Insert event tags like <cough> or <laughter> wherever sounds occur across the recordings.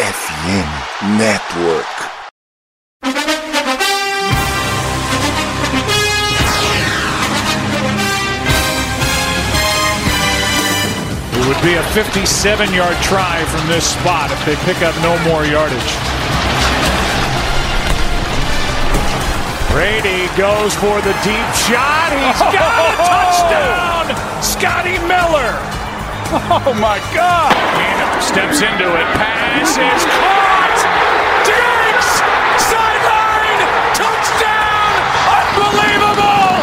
FM Network. It would be a 57 yard try from this spot if they pick up no more yardage. Brady goes for the deep shot. He's got a <laughs> oh. touchdown! Scotty Miller. Oh my God! Steps into it. Pass is caught. Diggs! Sideline! Touchdown! Unbelievable!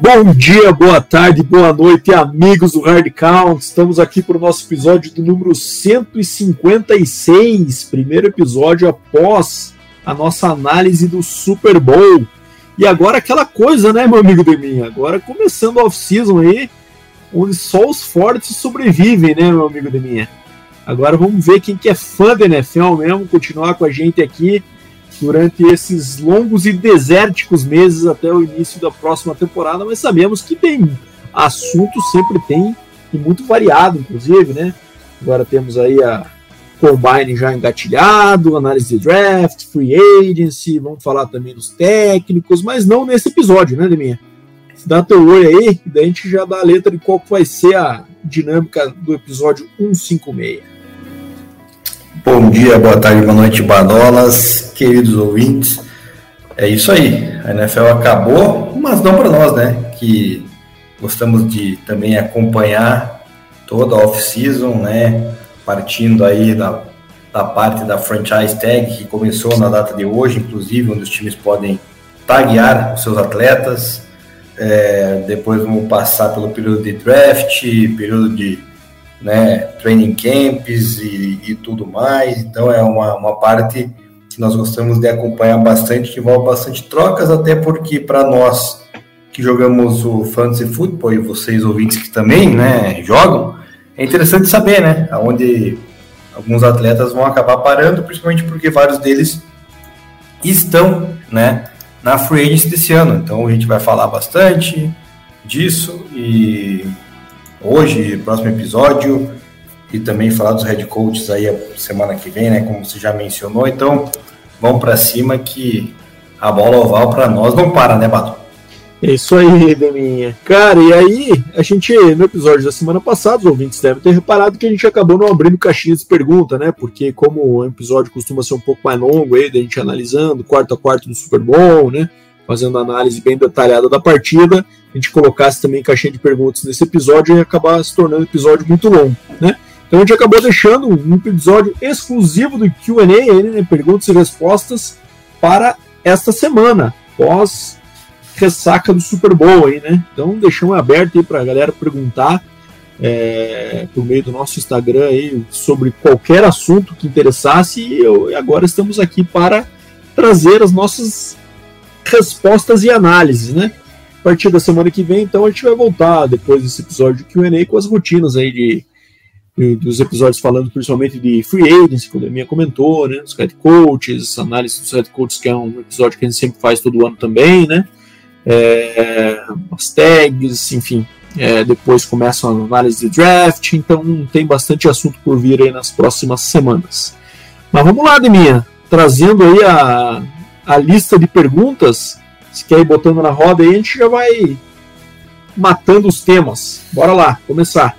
Bom dia, boa tarde, boa noite, amigos do Hard Count. Estamos aqui para o nosso episódio do número 156, primeiro episódio após a nossa análise do Super Bowl. E agora aquela coisa, né, meu amigo Deminha? Agora começando o off-season aí, onde só os fortes sobrevivem, né, meu amigo Deminha? Agora vamos ver quem que é fã da NFL mesmo, continuar com a gente aqui durante esses longos e desérticos meses até o início da próxima temporada, mas sabemos que tem assunto, sempre tem, e muito variado, inclusive, né? Agora temos aí a Combine já engatilhado, análise de draft, free agency, vamos falar também dos técnicos, mas não nesse episódio, né, Deminha? Dá teu oi aí, daí a gente já dá a letra de qual vai ser a dinâmica do episódio 156. Bom dia, boa tarde, boa noite, Badolas, queridos ouvintes. É isso aí, a NFL acabou, mas não para nós, né? Que gostamos de também acompanhar toda a off-season, né? Partindo aí da, da parte da franchise tag que começou na data de hoje, inclusive, onde os times podem taguear os seus atletas. É, depois vamos passar pelo período de draft, período de né, training camps e, e, tudo mais. Então é uma, uma parte que nós gostamos de acompanhar bastante, que envolve bastante trocas, até porque para nós que jogamos o fantasy football e vocês ouvintes que também, né, jogam, é interessante saber, né, aonde alguns atletas vão acabar parando, principalmente porque vários deles estão, né, na free agency desse ano. Então a gente vai falar bastante disso e hoje, próximo episódio, e também falar dos head coaches aí semana que vem, né? Como você já mencionou. Então, vamos para cima que a bola oval para nós não para, né, Bato? É isso aí, Deminha. Cara, e aí, a gente, no episódio da semana passada, os ouvintes devem ter reparado que a gente acabou não abrindo caixinhas de pergunta, né? Porque como o episódio costuma ser um pouco mais longo aí, da gente analisando quarto a quarto do Super Bowl, né? Fazendo análise bem detalhada da partida, a gente colocasse também caixinha de perguntas nesse episódio e acabar se tornando um episódio muito longo, né? Então a gente acabou deixando um episódio exclusivo do QA, né, perguntas e respostas, para esta semana, pós ressaca do Super Bowl aí, né? Então deixamos aberto aí para a galera perguntar é, por meio do nosso Instagram aí sobre qualquer assunto que interessasse e, eu, e agora estamos aqui para trazer as nossas respostas e análises, né? A partir da semana que vem, então a gente vai voltar depois desse episódio de Q&A com as rotinas aí de dos episódios falando principalmente de free agency, como a minha comentou, né, os head coaches, análise dos head coaches, que é um episódio que a gente sempre faz todo ano também, né, é, as tags, enfim, é, depois começa a análise de draft, então tem bastante assunto por vir aí nas próximas semanas. Mas vamos lá, Deminha, trazendo aí a, a lista de perguntas, se quer ir botando na roda aí, a gente já vai matando os temas. Bora lá, começar.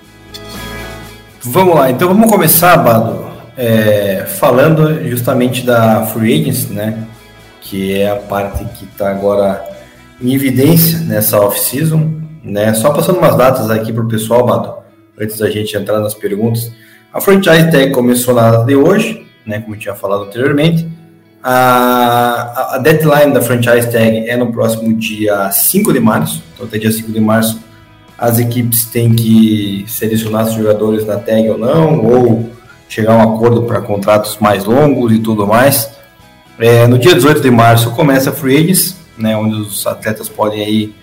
Vamos lá, então vamos começar, Bado, é, falando justamente da Free Agency, né? Que é a parte que está agora em evidência nessa off-season, né? Só passando umas datas aqui para o pessoal, Bado, antes da gente entrar nas perguntas. A Franchise Tag começou na data de hoje, né? Como eu tinha falado anteriormente. A, a deadline da Franchise Tag é no próximo dia 5 de março, então até dia 5 de março as equipes têm que selecionar os jogadores na tag ou não, ou chegar a um acordo para contratos mais longos e tudo mais. É, no dia 18 de março começa a Free Agents, né, onde os atletas podem aí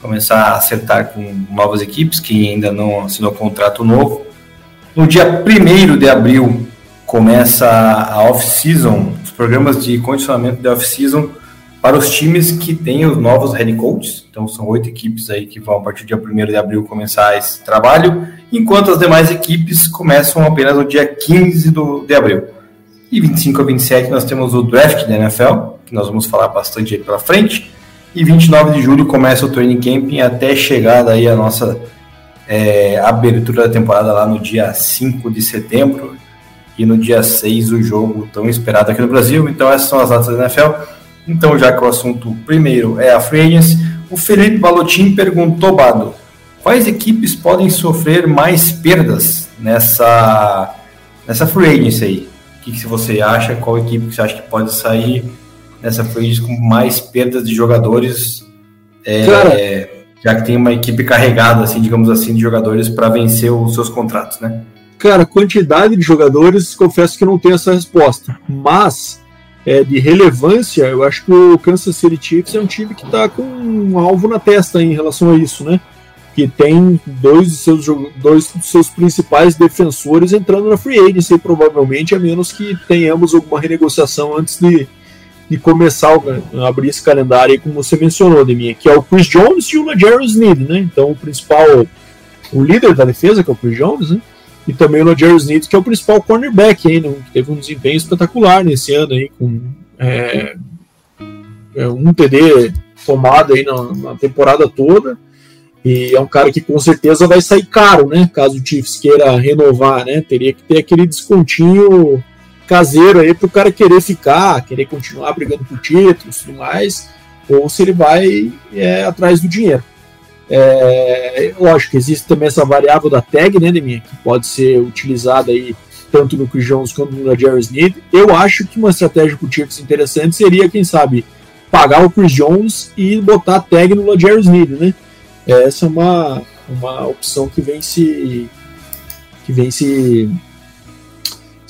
começar a acertar com novas equipes, quem ainda não assinou contrato novo. No dia 1 de abril começa a off-season, os programas de condicionamento de off-season para os times que têm os novos head coaches. Então, são oito equipes aí que vão, a partir do dia 1 de abril, começar esse trabalho, enquanto as demais equipes começam apenas no dia 15 do, de abril. E 25 a 27 nós temos o draft da NFL, que nós vamos falar bastante aí pela frente. E 29 de julho começa o training camping até chegar aí a nossa é, abertura da temporada lá no dia 5 de setembro e no dia 6 o jogo tão esperado aqui no Brasil. Então essas são as datas da NFL. Então já que o assunto primeiro é a Free o Felipe Balotin perguntou, Bado, quais equipes podem sofrer mais perdas nessa, nessa Free Agency aí? O que, que você acha? Qual equipe que você acha que pode sair nessa Agency com mais perdas de jogadores? É, Cara, já que tem uma equipe carregada, assim, digamos assim, de jogadores para vencer os seus contratos, né? Cara, quantidade de jogadores, confesso que não tenho essa resposta. Mas, é, de relevância, eu acho que o Kansas City Chiefs é um time que está com um alvo na testa em relação a isso, né? Que tem dois de seus, dois de seus principais defensores entrando na free agency, provavelmente, a menos que tenhamos alguma renegociação antes de, de começar a abrir esse calendário aí, como você mencionou, Deminha, que é o Chris Jones e o Najarius Sneed, né? Então, o principal, o líder da defesa, que é o Chris Jones, né? E também o Najarius Sneed, que é o principal cornerback aí, né? que teve um desempenho espetacular nesse ano aí, com é, é um TD tomado aí na, na, temporada toda. E é um cara que com certeza vai sair caro, né? Caso o Chiefs queira renovar, né? Teria que ter aquele descontinho caseiro aí para o cara querer ficar, querer continuar brigando por títulos e tudo mais, ou se ele vai é, atrás do dinheiro. É, lógico, existe também essa variável da tag, né, Deminha, que pode ser utilizada aí tanto no Chris Jones quanto no Jerry Smith. Eu acho que uma estratégia para o Chiefs interessante seria, quem sabe, pagar o Chris Jones e botar a tag no Jerry Smith, né? Essa é uma, uma opção que vem se que vem se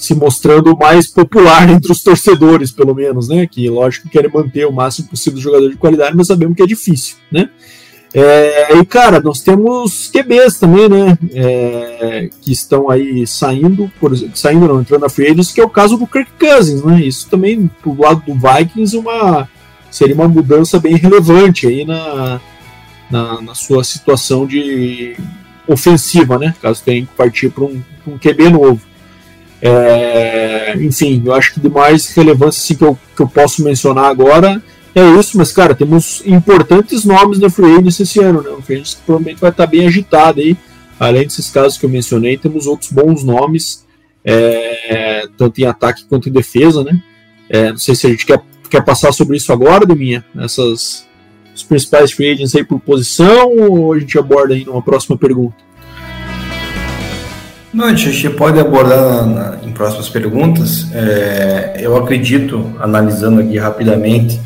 se mostrando mais popular entre os torcedores, pelo menos, né? Que lógico querem manter o máximo possível de jogador de qualidade, mas sabemos que é difícil, né? É, e cara, nós temos QBs também, né? É, que estão aí saindo, por exemplo, saindo não, entrando na free agents, que é o caso do Kirk Cousins, né? Isso também, pro lado do Vikings, uma, seria uma mudança bem relevante aí na, na, na sua situação de ofensiva, né? Caso tenha que partir para um, um QB novo. É, enfim, eu acho que de mais relevância assim, que, eu, que eu posso mencionar agora é isso, mas cara, temos importantes nomes na Free Agency esse ano, né? O Free Agency provavelmente vai estar bem agitado aí. Além desses casos que eu mencionei, temos outros bons nomes, é, tanto em ataque quanto em defesa, né? É, não sei se a gente quer, quer passar sobre isso agora, Deminha, essas os principais free agents aí por posição, ou a gente aborda aí numa próxima pergunta? Não, a gente pode abordar na, na, em próximas perguntas. É, eu acredito, analisando aqui rapidamente,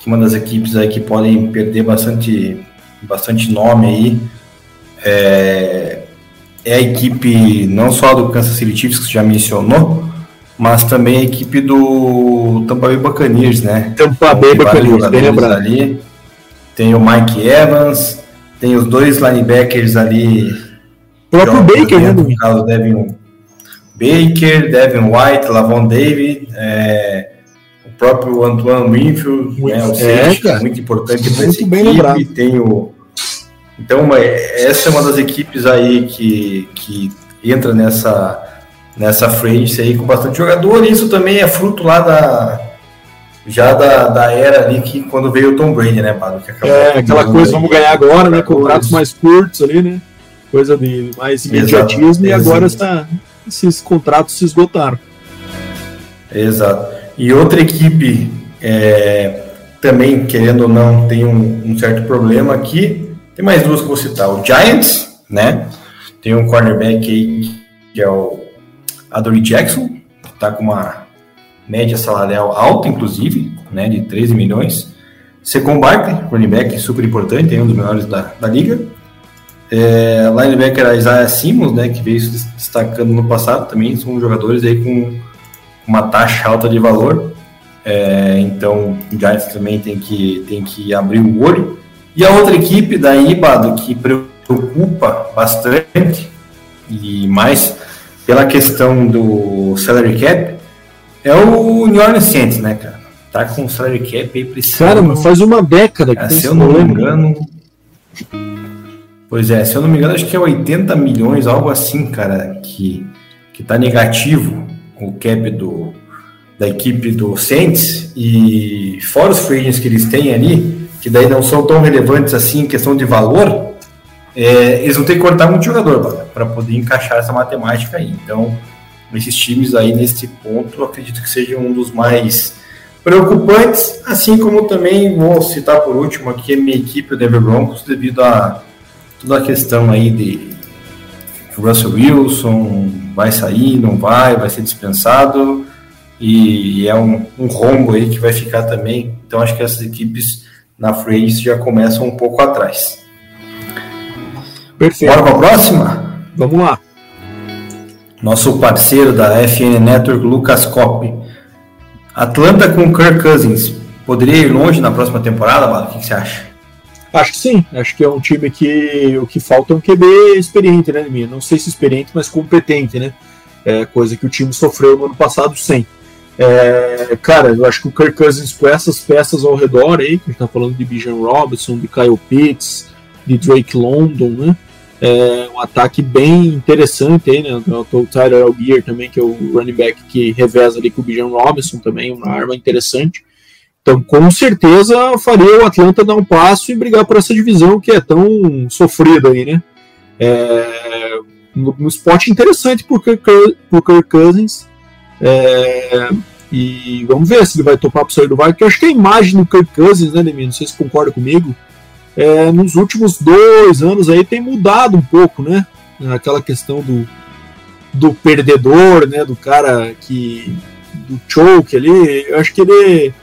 que uma das equipes aí que podem perder bastante, bastante nome aí é, é a equipe não só do Kansas City Chiefs, que você já mencionou, mas também a equipe do Tampa Bay Buccaneers, né? Tampa Bay Buccaneers, bem lembrado. Ali. Tem o Mike Evans, tem os dois linebackers ali o próprio Baker, né? No caso, Devin Baker, Devin White, Lavon David, é, o próprio Antoine Winfield, né, o é, é muito importante para essa bem equipe. Lembrado. Tem o, então, essa é uma das equipes aí que, que entra nessa, nessa frente aí com bastante jogador, e isso também é fruto lá da, já da, da era ali que quando veio o Tom Brady, né, Pablo? é, aquela coisa, vamos ganhar agora, né? Contratos mais curtos ali, né? Coisa de mais imediatismo, e agora essa, esses contratos se esgotaram. Exato. E outra equipe é, também, querendo ou não, tem um, um, certo problema aqui. Tem mais duas que vou citar. O Giants, né? Tem um cornerback aí que é o Adoree Jackson, que está com uma média salarial alta, inclusive, né? De 13 milhões. Secon Barkley, running back super importante, é um dos melhores da, da liga. É, linebacker Isaiah Simmons, né, que veio se destacando no passado, também são jogadores aí com uma taxa alta de valor. É, então o Giants também tem que, tem que abrir o olho. E a outra equipe da Ibado que preocupa bastante, e mais pela questão do salary cap, é o New Orleans Saints, né, cara? tá com um salary cap aí esse Cara, ano. faz uma década que É, se eu não me engano. Pois é, se eu não me engano, acho que é 80 milhões, algo assim, cara, que, que tá negativo o cap do, da equipe do Saints. E fora os free que eles têm ali, que daí não são tão relevantes assim em questão de valor, é, eles vão ter que cortar muito jogador para poder encaixar essa matemática aí. Então, esses times aí nesse ponto, acredito que seja um dos mais preocupantes, assim como também vou citar por último aqui a minha equipe, o Denver Broncos, devido a toda a questão aí de Russell Wilson, vai sair, não vai, vai ser dispensado, e é um, um rombo aí que vai ficar também. Então acho que essas equipes na free agency já começam um pouco atrás. Perfeito. Bora para a próxima? Vamos lá. Nosso parceiro da FN Network, Lucas Kopp. Atlanta com Kirk Cousins. Poderia ir longe na próxima temporada, Bala? O que, que você acha? Acho que sim. Acho que é um time que o que falta é um QB experiente, né, minha? Não sei se experiente, mas competente, né? É coisa que o time sofreu no ano passado sem. É, cara, eu acho que o Kirk Cousins com essas peças ao redor aí, que a gente tá falando de Bijan Robinson, de Kyle Pitts, de Drake London, né? É um ataque bem interessante aí, né? O Tyler Algier também, que é o running back que reveza ali com o Bijan Robinson também, uma arma interessante. Então, com certeza, faria o Atlanta dar um passo e brigar por essa divisão que é tão sofrida aí, né? É, um, spot interessante por Kirk, Kirk Cousins. É, e vamos ver se ele vai topar para sair do porque eu acho que a imagem do Kirk Cousins, né, Demi? Não sei se concorda comigo. É, nos últimos dois anos aí tem mudado um pouco, né? Aquela questão do, do perdedor, né? Do cara que. do choke ali. Eu acho que ele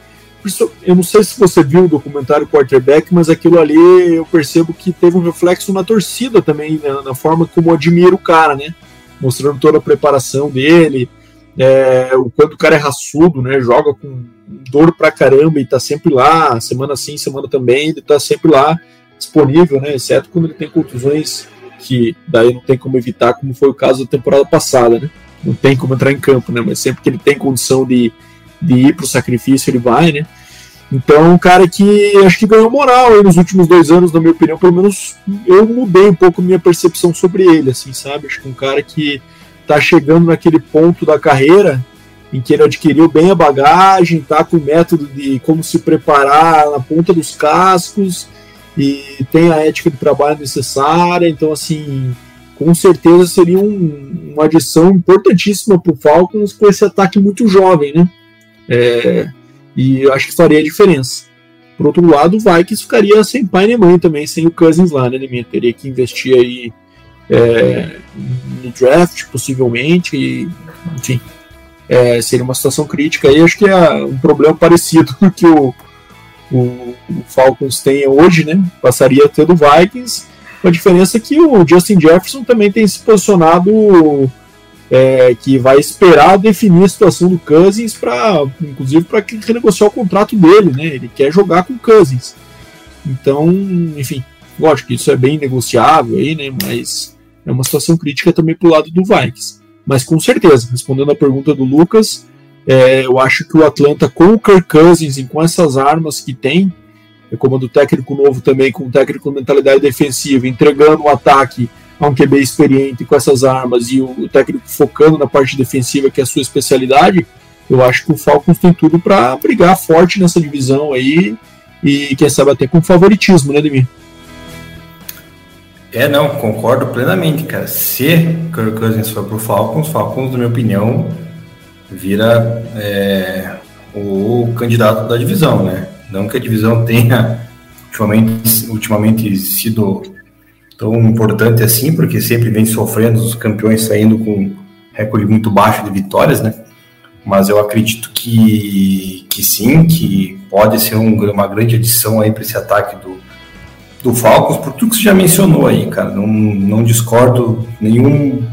eu não sei se você viu o documentário Quarterback, mas aquilo ali eu percebo que teve um reflexo na torcida também, né, na forma como admira o cara, né? Mostrando toda a preparação dele, é, o quanto o cara é raçudo, né? Joga com dor pra caramba e tá sempre lá, semana sim, semana também, ele tá sempre lá disponível, né? Exceto quando ele tem contusões que daí não tem como evitar, como foi o caso da temporada passada, né? Não tem como entrar em campo, né? Mas sempre que ele tem condição de de ir para o sacrifício, ele vai, né? Então, um cara que acho que ganhou moral aí nos últimos dois anos, na minha opinião, pelo menos eu mudei um pouco minha percepção sobre ele, assim, sabe? Acho que um cara que tá chegando naquele ponto da carreira em que ele adquiriu bem a bagagem, tá com o método de como se preparar na ponta dos cascos e tem a ética de trabalho necessária, então, assim, com certeza seria um, uma adição importantíssima para o Falcons com esse ataque muito jovem, né? É, e eu acho que faria a diferença. Por outro lado, o Vikings ficaria sem pai nem mãe também, sem o Cousins lá, né, Neminha? Teria que investir aí é, no draft, possivelmente, e, enfim. É, seria uma situação crítica aí. Acho que é um problema parecido <laughs> com que o, o, o Falcons tem hoje, né? Passaria a ter do Vikings, a diferença que o Justin Jefferson também tem se posicionado é, que vai esperar definir a situação do Cousins para, inclusive, para renegociar o contrato dele, né? Ele quer jogar com o Cousins. Então, enfim, lógico que isso é bem negociável aí, né? Mas é uma situação crítica também pro lado do Vikings. Mas com certeza, respondendo a pergunta do Lucas, é, eu acho que o Atlanta com o Kirk Cousins e com essas armas que tem, é como a do técnico novo também, com técnico mentalidade defensiva, entregando o ataque um QB experiente com essas armas e o técnico focando na parte defensiva, que é a sua especialidade, eu acho que o Falcons tem tudo para brigar forte nessa divisão aí e quem sabe até com favoritismo, né, Demir? É, não, concordo plenamente, cara. Se Kirk Cousins for pro Falcons, Falcons, na minha opinião, vira é, o candidato da divisão, né? Não que a divisão tenha ultimamente, ultimamente sido tão importante assim, porque sempre vem sofrendo os campeões saindo com recorde muito baixo de vitórias, né? Mas eu acredito que, que sim, que pode ser um, uma grande adição aí para esse ataque do, do Falcons, por tudo que você já mencionou aí, cara. Não, não discordo nenhum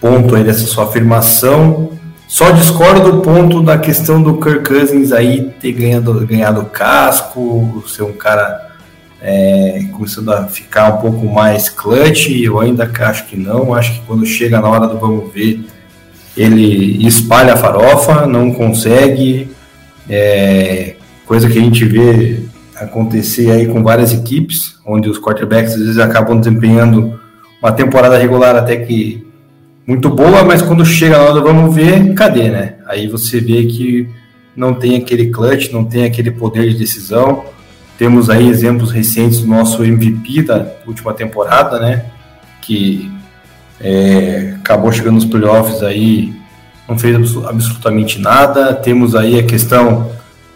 ponto aí dessa sua afirmação. Só discordo do ponto da questão do Kirk Cousins aí ter ganhado, ganhado casco, ser um cara é, começando a ficar um pouco mais clutch, eu ainda acho que não, acho que quando chega na hora do vamos ver, ele espalha a farofa, não consegue, é, coisa que a gente vê acontecer aí com várias equipes, onde os quarterbacks às vezes acabam desempenhando uma temporada regular até que muito boa, mas quando chega na hora do vamos ver, cadê, né? Aí você vê que não tem aquele clutch, não tem aquele poder de decisão. Temos aí exemplos recentes do nosso MVP da última temporada, né? Que é, acabou chegando nos playoffs aí, não fez absolutamente nada. Temos aí a questão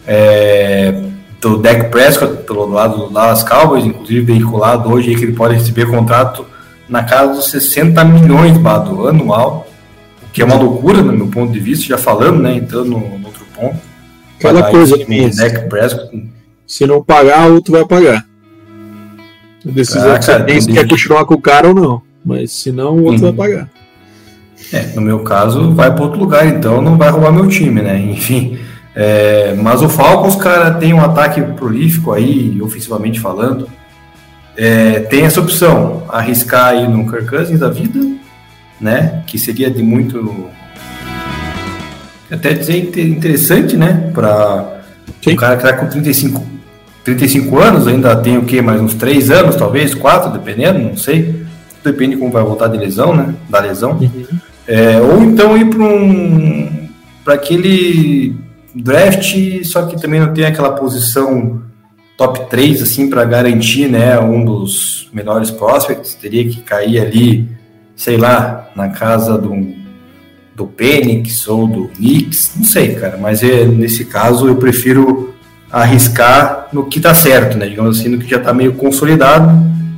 é, do Dak Prescott pelo lado do Dallas Cowboys, inclusive veiculado hoje que ele pode receber contrato na casa dos 60 milhões Bado, anual, o que é uma loucura no meu ponto de vista, já falando, né, entrando no, no outro ponto. Aquela coisa, Dak Prescott, se não pagar, outro vai pagar. A decisão ah, que você tem se quer continuar com o cara ou não, mas se não, o outro uhum. vai pagar. É, no meu caso, vai para outro lugar, então não vai roubar meu time, né? <laughs> Enfim, é, mas o Falcons, cara, tem um ataque prolífico aí, ofensivamente falando. É, tem essa opção, arriscar aí no Kirk Cousins da vida, né? Que seria de muito. Até dizer interessante, né? Para um cara que está com 35, 35 anos, ainda tem o quê? Mais uns 3 anos, talvez, 4, dependendo, não sei. Depende como vai voltar de lesão, né? Da lesão. Uhum. É, ou então ir para um. para aquele draft, só que também não tem aquela posição top 3 assim para garantir, né, um dos melhores prospects, teria que cair ali, sei lá, na casa do do Penix ou do Knicks, não sei, cara, mas é, nesse caso eu prefiro arriscar no que tá certo, né, digamos assim, no que já tá meio consolidado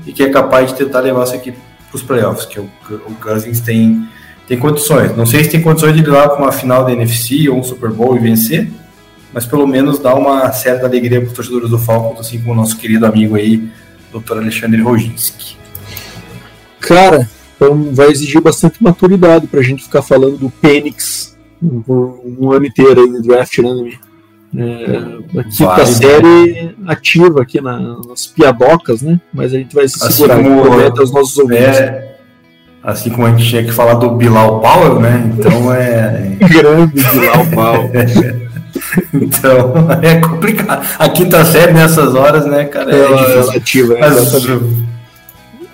e que é capaz de tentar levar isso aqui para os playoffs, que o, o Cousins tem tem condições. Não sei se tem condições de ir lá para uma final da NFC ou um Super Bowl e vencer, mas pelo menos dá uma certa alegria para os torcedores do Falcons, assim como o nosso querido amigo aí, Dr. Alexandre Roginski. Cara, então vai exigir bastante maturidade para a gente ficar falando do Penix um, ano inteiro aí no draft, né, é, a quinta vai, série né? ativa aqui na, nas piadocas, né? Mas a gente vai se assim segurar como, promete aos nossos ouvintes. É, assim como a gente tinha que falar do Bilal Powell, né? Então é. <laughs> Grande Bilal Powell. <laughs> então é complicado. A quinta série nessas horas, né, cara? É, é relativa, é, Mas,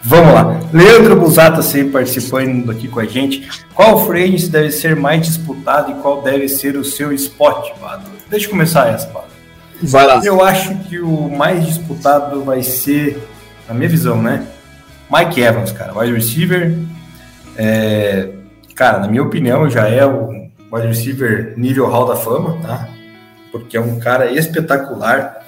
Vamos lá. Leandro Busato sempre participando aqui com a gente. Qual frame deve ser mais disputado e qual deve ser o seu spot, Vado? Deixa eu começar essa, Vado. Vai lá. Eu acho que o mais disputado vai ser, na minha visão, né? Mike Evans, cara, wide receiver. É, cara, na minha opinião, já é o wide receiver nível Hall da Fama, tá? Porque é um cara espetacular.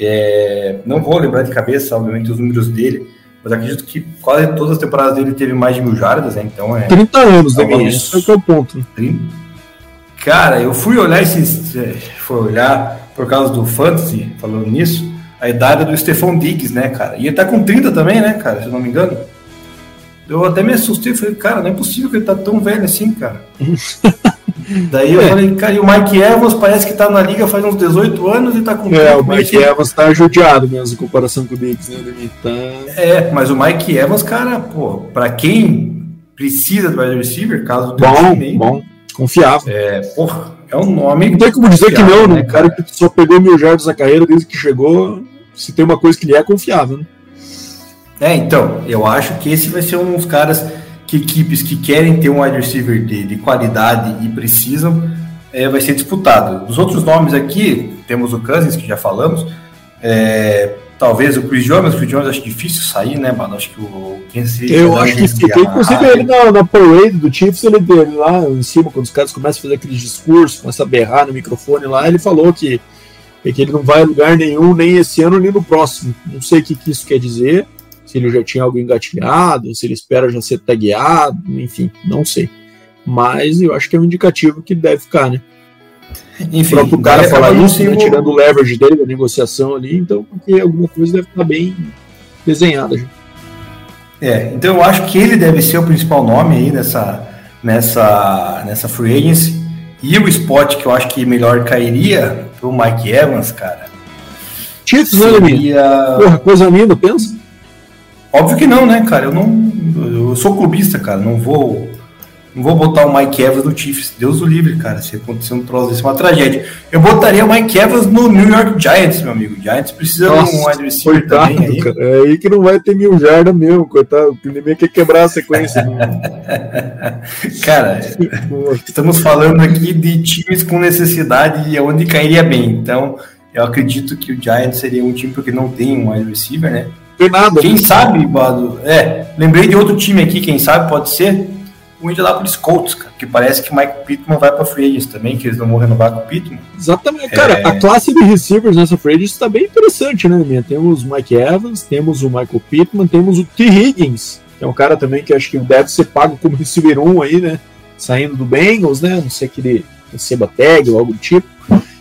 É, não vou lembrar de cabeça, obviamente, os números dele, mas acredito que quase todas as temporadas dele teve mais de mil jardas, né? Então é. 30 anos, né, Esse é o ponto. 30? Cara, eu fui olhar esses. É, foi olhar por causa do Fantasy, falando nisso, a idade do Stephon Diggs, né, cara? E ele tá com 30 também, né, cara? Se eu não me engano. Eu até me assustei, falei, cara, não é possível que ele tá tão velho assim, cara. <laughs> Daí eu é. falei, cara, e o Mike Evans parece que tá na liga faz uns 18 anos e tá com. É, o Mike Evans tá judiado mesmo em comparação com o Diggs, né? Tá... É, mas o Mike Evans, cara, pô, pra quem precisa do wide receiver, caso bom, time, bom, confiável. É, porra, é um nome. Não tem como dizer que não, né? Um cara que só pegou mil jardas na carreira desde que chegou. Se tem uma coisa que ele é, confiável, né? É, então, eu acho que esse vai ser um dos caras que equipes que querem ter um wide receiver de, de qualidade e precisam, é, vai ser disputado. Dos outros nomes aqui, temos o Cousins, que já falamos, é, talvez o Chris Jones, o Chris Jones acho difícil sair, né, mano? Acho que o Kansas Eu acho que fica, inclusive ele na, na parade do Chiefs, ele dele lá em cima, quando os caras começam a fazer aquele discurso, começam a berrar no microfone lá, ele falou que, que ele não vai a lugar nenhum, nem esse ano, nem no próximo. Não sei o que, que isso quer dizer se ele já tinha algo engatilhado, se ele espera já ser tagueado, enfim, não sei. Mas eu acho que é um indicativo que deve ficar, né? Enfim, o próprio cara falar isso, né, tirando o leverage dele da negociação ali, então porque alguma coisa deve estar bem desenhada já. É, então eu acho que ele deve ser o principal nome aí nessa, nessa, nessa free agency. E o spot que eu acho que melhor cairia pro Mike Evans, cara. Chiefs, né, seria... Porra, coisa linda, pensa. Óbvio que não, né, cara? Eu não. Eu sou clubista, cara. Não vou Não vou botar o Mike Evans no Chiefs. Deus o livre, cara. Se acontecer um troço desse, é uma tragédia. Eu botaria o Mike Evans no New York Giants, meu amigo. Giants precisa Nossa, de um wide receiver coitado, também. Aí. Cara. É aí que não vai ter mil jardas mesmo, coitado. O inimigo quer quebrar a sequência. <laughs> cara, estamos falando aqui de times com necessidade e onde cairia bem. Então, eu acredito que o Giants seria um time porque não tem um wide receiver, né? Tem nada. Quem sabe, Bado? É, lembrei de outro time aqui, quem sabe pode ser o Indianapolis Colts, cara, que parece que o Mike Pittman vai para free agents também, que eles não vão renovar com o Pittman. Exatamente. Cara, é... a classe de receivers nessa free agents está bem interessante, né, minha? Temos o Mike Evans, temos o Michael Pittman, temos o T. Higgins, que é um cara também que acho que deve ser pago como receiver 1 aí, né? Saindo do Bengals, né? Não sei que ele receba tag ou algo do tipo.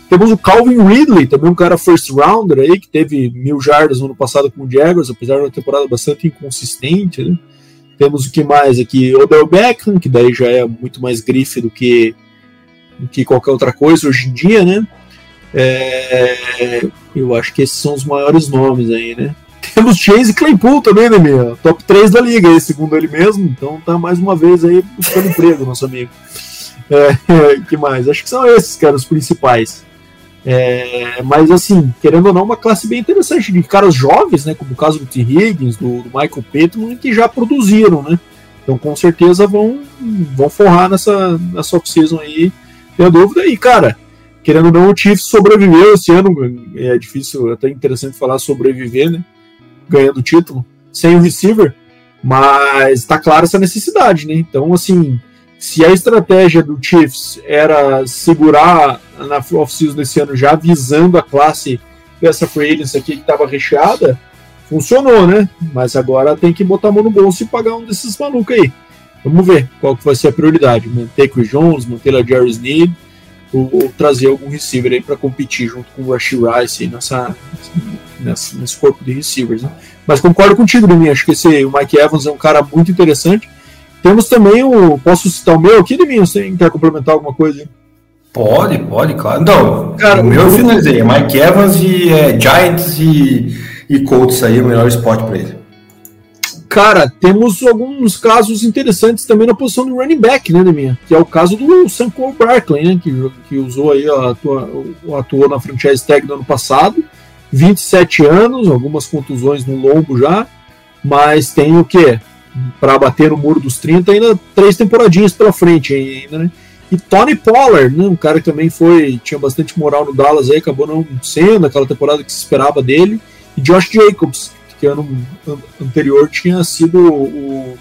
Temos o Calvin Ridley, também um cara first rounder aí, que teve mil jardas no ano passado com o Jaguars, apesar de uma temporada bastante inconsistente, né? Temos o que mais aqui? Odell Beckham, que daí já é muito mais grife do que, do que qualquer outra coisa hoje em dia, né? É, eu acho que esses são os maiores nomes aí, né? <laughs> Temos Chase Claypool também, né, meu? Top 3 da liga aí, segundo ele mesmo. Então tá mais uma vez aí buscando emprego, <laughs> nosso amigo. É, <laughs> que mais? Acho que são esses, cara, os principais. É, mas assim, querendo ou não, uma classe bem interessante de caras jovens, né? Como o caso do T. Higgins, do, do Michael Pittman, que já produziram, né? Então com certeza vão, vão forrar nessa, nessa off-season aí, tenho dúvida. E, cara, querendo ou não, o Chiefs sobreviveu esse ano. É difícil, é até interessante falar sobreviver, né? Ganhando o título, sem o receiver, mas tá clara essa necessidade, né? Então, assim, se a estratégia do Chiefs era segurar na off-season desse ano já visando a classe dessa free aqui que estava recheada, funcionou, né? Mas agora tem que botar a mão no bolso e pagar um desses malucos aí. Vamos ver qual que vai ser a prioridade. Manter Chris Jones, manter a Jerry Sneed ou, ou, trazer algum receiver aí para competir junto com o Rush Rice nessa, nessa, nesse corpo de receivers. Né? Mas concordo contigo, Demi. Acho que esse, o Mike Evans é um cara muito interessante. Temos também o. Posso citar o meu aqui, Deminho? Você quer complementar alguma coisa? Pode, pode, claro. Não, Cara, o meu eu finalizei. É Mike Evans e é, Giants e, e Colts aí, o melhor esporte para ele. Cara, temos alguns casos interessantes também na posição do running back, né, Deminha? Que é o caso do Samuel Barkley, né? Que, que usou aí, atuou, atuou na franchise tag do ano passado. 27 anos, algumas contusões no lombo já, mas tem o quê? para bater no muro dos 30, ainda três temporadinhas pela frente ainda, né? E Tony Pollard, né, um cara que também foi tinha bastante moral no Dallas aí, acabou não sendo aquela temporada que se esperava dele. E Josh Jacobs, que ano anterior tinha sido o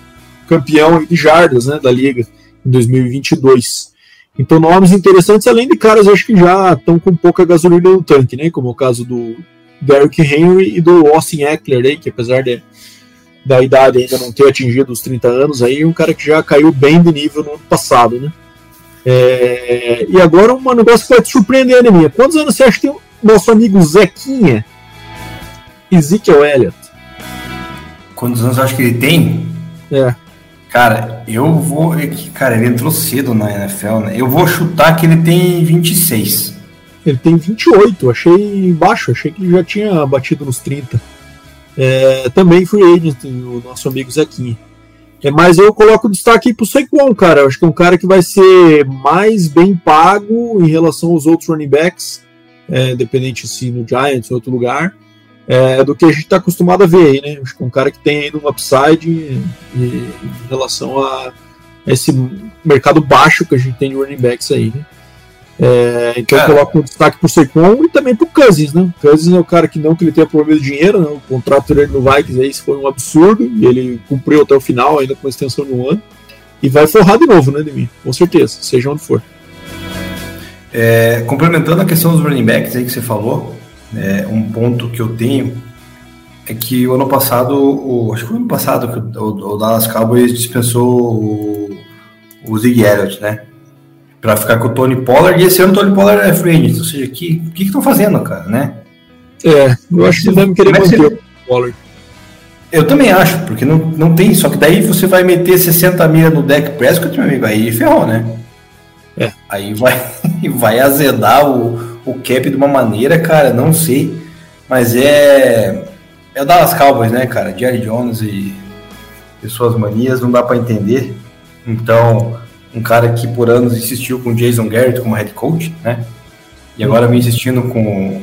campeão de jardas, né, da liga em 2022. Então nomes interessantes, além de caras acho que já estão com pouca gasolina no tanque, né, como o caso do Derrick Henry e do Austin Eckler aí, que apesar de da idade ainda não ter atingido os 30 anos, aí um cara que já caiu bem de nível no ano passado, né? É, e agora um negócio que vai te surpreender, né, minha? Quantos anos você acha que tem o nosso amigo Zequinha? Ezekiel Elliott. Quantos anos eu acho que ele tem? É. Cara, eu vou. É cara, ele entrou cedo na NFL, né? Eu vou chutar que ele tem 26. Ele tem 28, achei baixo, achei que ele já tinha batido nos 30. É, também free agent, o nosso amigo Zequinha. É, mas eu coloco destaque para o Saquon, cara. Eu acho que é um cara que vai ser mais bem pago em relação aos outros running backs, é, dependente se no Giants ou outro lugar, é, do que a gente está acostumado a ver aí, né? Acho que é um cara que tem ainda um upside em, em relação a esse mercado baixo que a gente tem de running backs aí, né? É, então cara. eu coloco um destaque pro Saquon e também pro Cousins, né? Cousins é o cara que não que ele tenha problema de dinheiro, né? O contrato dele no Vikings aí foi um absurdo e ele cumpriu até o final, ainda com extensão de um ano. E vai forrar de novo, né, Demi? Com certeza, seja onde for. É, complementando a questão dos running backs aí que você falou, é, um ponto que eu tenho é que o ano passado, o, acho que foi o ano passado que o, o, Dallas Cowboys dispensou o, o Zig Elliott, né? Para ficar com o Tony Pollard, e esse ano o Tony Pollard é free agent, ou seja, que, o que estão fazendo, cara, né? É, eu acho que devem querer manter o Pollard. Eu também acho, porque não, não tem, só que daí você vai meter 60 mil no deck Prescott, meu amigo, aí ferrou, né? É. Aí vai, <laughs> vai azedar o, o cap de uma maneira, cara, não sei, mas é é o Dallas Cowboys, né, cara? Jerry Jones e, e suas manias, não dá para entender. Então, um cara que por anos insistiu com Jason Garrett como head coach, né? E agora vem insistindo com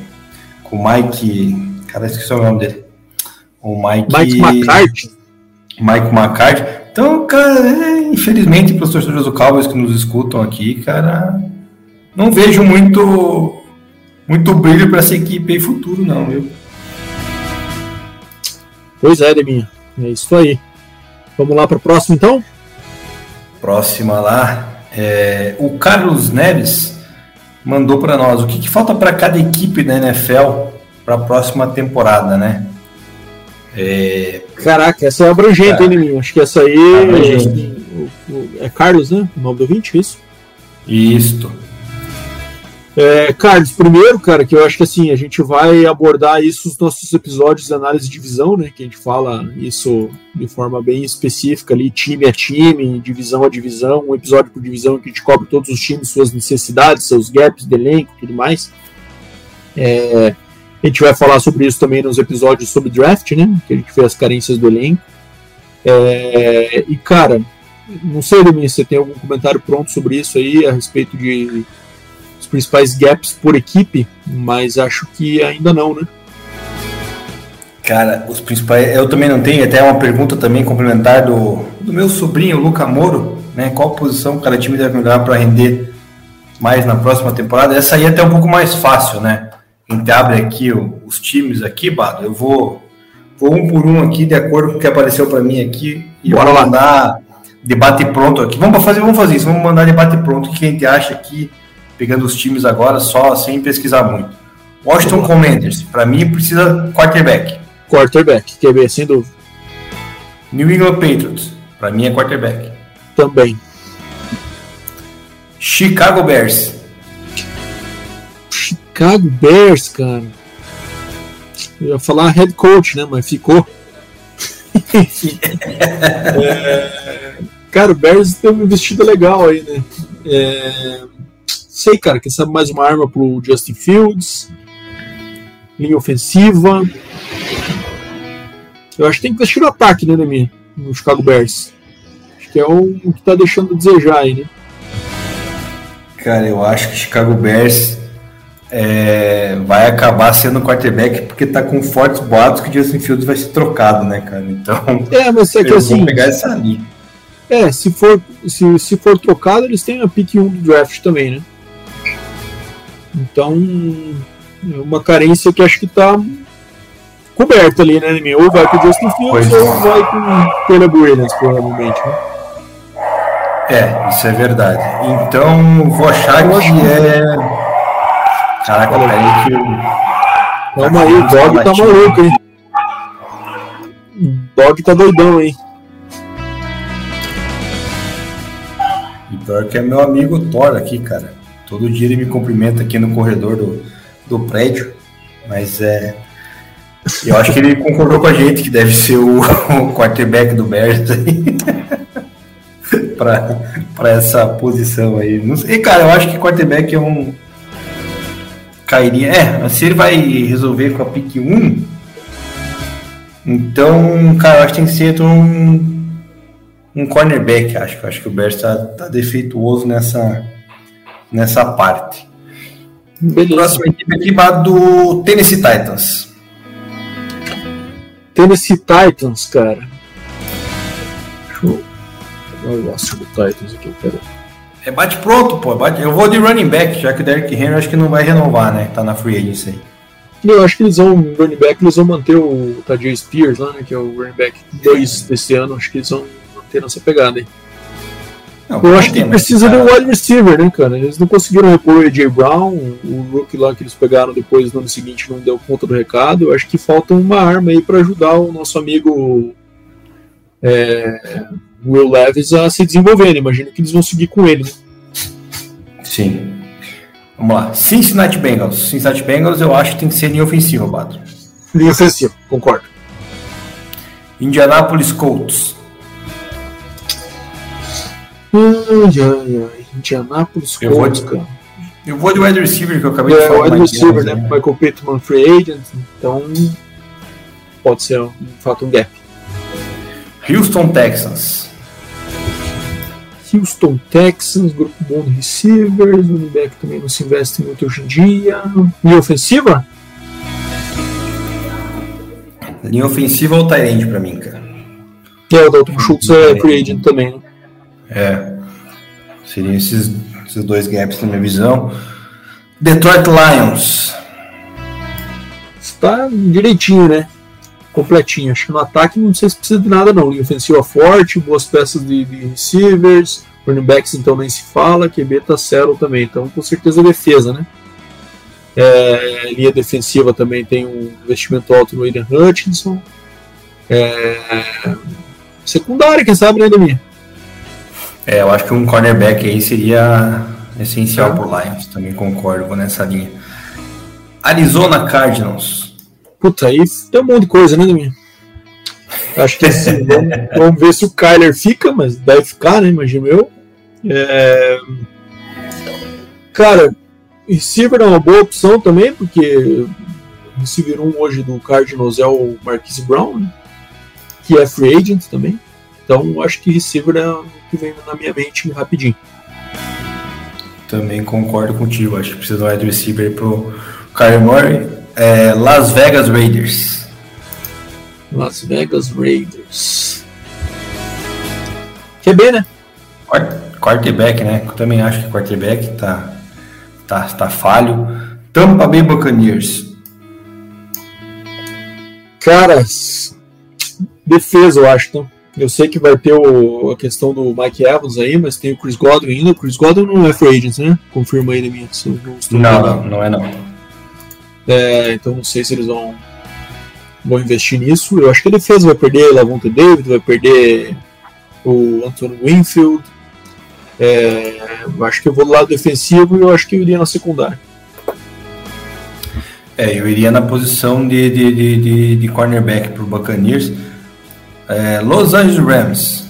com o Mike, cara, esqueci o nome dele. O Mike Mike McCarthy. Mike McCarthy. Então, cara, é, infelizmente para os torcedores do Cowboys que nos escutam aqui, cara, não vejo muito muito brilho para essa equipe em futuro não, viu? Pois é, Deminha. É isso aí. Vamos lá para o próximo, então? Próxima lá. É, o Carlos Neves mandou para nós o que, que falta para cada equipe da NFL para a próxima temporada, né? É... Caraca, essa é abrangente, hein, Deminha? Acho que essa aí é, é Carlos, né? O nome do 20, isso? Isso. É, Carlos, primeiro, cara, que eu acho que assim, a gente vai abordar isso nos nossos episódios de análise de divisão, né? Que a gente fala isso de forma bem específica ali, time a time, divisão a divisão, um episódio por divisão que a gente cobre todos os times, suas necessidades, seus gaps de elenco tudo mais. É, a gente vai falar sobre isso também nos episódios sobre draft, né? Que a gente vê as carências do elenco. É, e, cara, não sei, Lemin, se você tem algum comentário pronto sobre isso aí, a respeito de principais gaps por equipe, mas acho que ainda não, né? Cara, os principais. Eu também não tenho, até uma pergunta também complementar do, do meu sobrinho, Luca Moro, né? Qual posição cada time deve melhorar para render mais na próxima temporada? Essa aí é até um pouco mais fácil, né? A gente abre aqui o, os times aqui, Bado. Eu vou, vou um por um aqui, de acordo com o que apareceu para mim aqui, e Bora vou mandar debate pronto aqui. Vamos fazer, vamos fazer isso, vamos mandar debate pronto, o que a gente acha aqui pegando os times agora só sem pesquisar muito. Washington Commanders, para mim precisa quarterback. Quarterback, quer ver, sem dúvida. New England Patriots, para mim é quarterback. Também. Chicago Bears. Chicago Bears, cara. Eu ia falar head coach, né? Mas ficou. é... <laughs> Cara, o Bears tem uma investida legal aí, né? É sei, cara, quem sabe mais uma arma pro Justin Fields, linha ofensiva. Eu acho que tem que investir no ataque, né, Demi? No Chicago Bears. Acho que é o, o que tá deixando a desejar aí, né? Cara, eu acho que Chicago Bears é, vai acabar sendo quarterback porque tá com fortes boatos que o Justin Fields vai ser trocado, né, cara? Então. É, mas é que <laughs> assim. pegar essa ali. É, se for, se, se for trocado, eles têm a pick 1 do draft também, né? Então, é uma carência que acho que está coberta ali, né, Ou vai com o Justin Fields ou é. vai com Caleb Williams, provavelmente, né? É, isso é verdade. Então, vou achar eu que, é. Caraca, peraí que. Calma aí, o Dog tá maluco, hein? O Dog tá doidão, hein? E pior que é meu amigo Thor aqui, cara. Todo dia ele me cumprimenta aqui no corredor do, do prédio, mas é. Eu acho que ele concordou com a gente que deve ser o, <laughs> o quarterback do Bears aí. <laughs> para essa posição aí. Não sei, cara, eu acho que quarterback é um. Cairia. É, se ele vai resolver com a pick 1, então, cara, eu acho que tem que ser um, um cornerback, acho. Acho que o Bears tá, tá defeituoso nessa nessa parte. Beleza. Próxima equipe aqui do Tennessee Titans. Tennessee Titans, cara. Deixa eu. Olha o nosso do Titans aqui, pera. É bate pronto, pô. Bate... Eu vou de running back, já que o Derrick Henry acho que não vai renovar, né? Tá na free agency aí. Eu acho que eles vão, running back, eles vão manter o Tajay Spears lá, né? Que é o running back 2 desse ano. Acho que eles vão manter nessa pegada aí. Não, eu acho que precisa de um wide receiver, né, cara? Eles não conseguiram repor o AJ Brown, o rookie lá que eles pegaram depois no ano seguinte não deu conta do recado. Eu acho que falta uma arma aí para ajudar o nosso amigo é, Will Levis a se desenvolver. Né? Imagino que eles vão seguir com ele. Né? Sim. Vamos lá. Cincinnati Bengals. Cincinnati Bengals eu acho que tem que ser linha ofensiva, Bato. Linha ofensiva, concordo. Indianapolis Colts. Ai, ai, ai. Indianapolis eu Colts, cara. Eu vou de wide receiver que eu acabei é, de falar. wide receiver, né? né? Michael Pittman free agent, então pode ser um fato um gap. Houston Texans. Houston Texans, grupo bom de receivers, o back também não se investe muito hoje em dia. E ofensiva? Linha ofensiva ou Tyrande pra mim, cara? É, o Dalton Schultz é free agent também, né? É. Seriam esses, esses dois gaps na minha visão. Detroit Lions. Está direitinho, né? Completinho. Acho que no ataque não sei se precisa de nada, não. Linha ofensiva forte, boas peças de, de receivers, running backs então nem se fala, QB tá zero também. Então com certeza defesa, né? É, linha defensiva também tem um investimento alto no William Hutchinson. É, secundária, quem sabe, né, Demi? É, eu acho que um cornerback aí seria essencial para o Lions, também concordo com nessa linha. Arizona Cardinals. Puta, aí tem um monte de coisa, né, Demi? Acho que assim, <laughs> vamos, vamos, ver se o Kyler fica, mas deve ficar, né? Imagino eu. É... Cara, receiver é uma boa opção também, porque o receiver 1 hoje do Cardinals é o Marquise Brown, né? que é free agent também. Então acho que receiver é que vem na minha mente rapidinho. Também concordo contigo, acho que precisa um wide receiver pro Kyler Murray. É, Las Vegas Raiders. Las Vegas Raiders. QB, né? Quarterback, né? Eu também acho que quarterback tá, tá, tá falho. Tampa Bay Buccaneers. Caras, defesa, eu acho. Então. Eu sei que vai ter o, a questão do Mike Evans aí, mas tem o Chris Godwin ainda. O Chris Godwin não é free agent, né? Confirma aí na minha. Não, não, não, não é não. É, então não sei se eles vão, vão investir nisso. Eu acho que a defesa vai perder Lavonte David, vai perder o Anthony Winfield. É, eu acho que eu vou do lado defensivo e eu acho que eu iria na secundária. É, eu iria na posição de, de, de, de, de cornerback para o Buccaneers. É, Los Angeles Rams.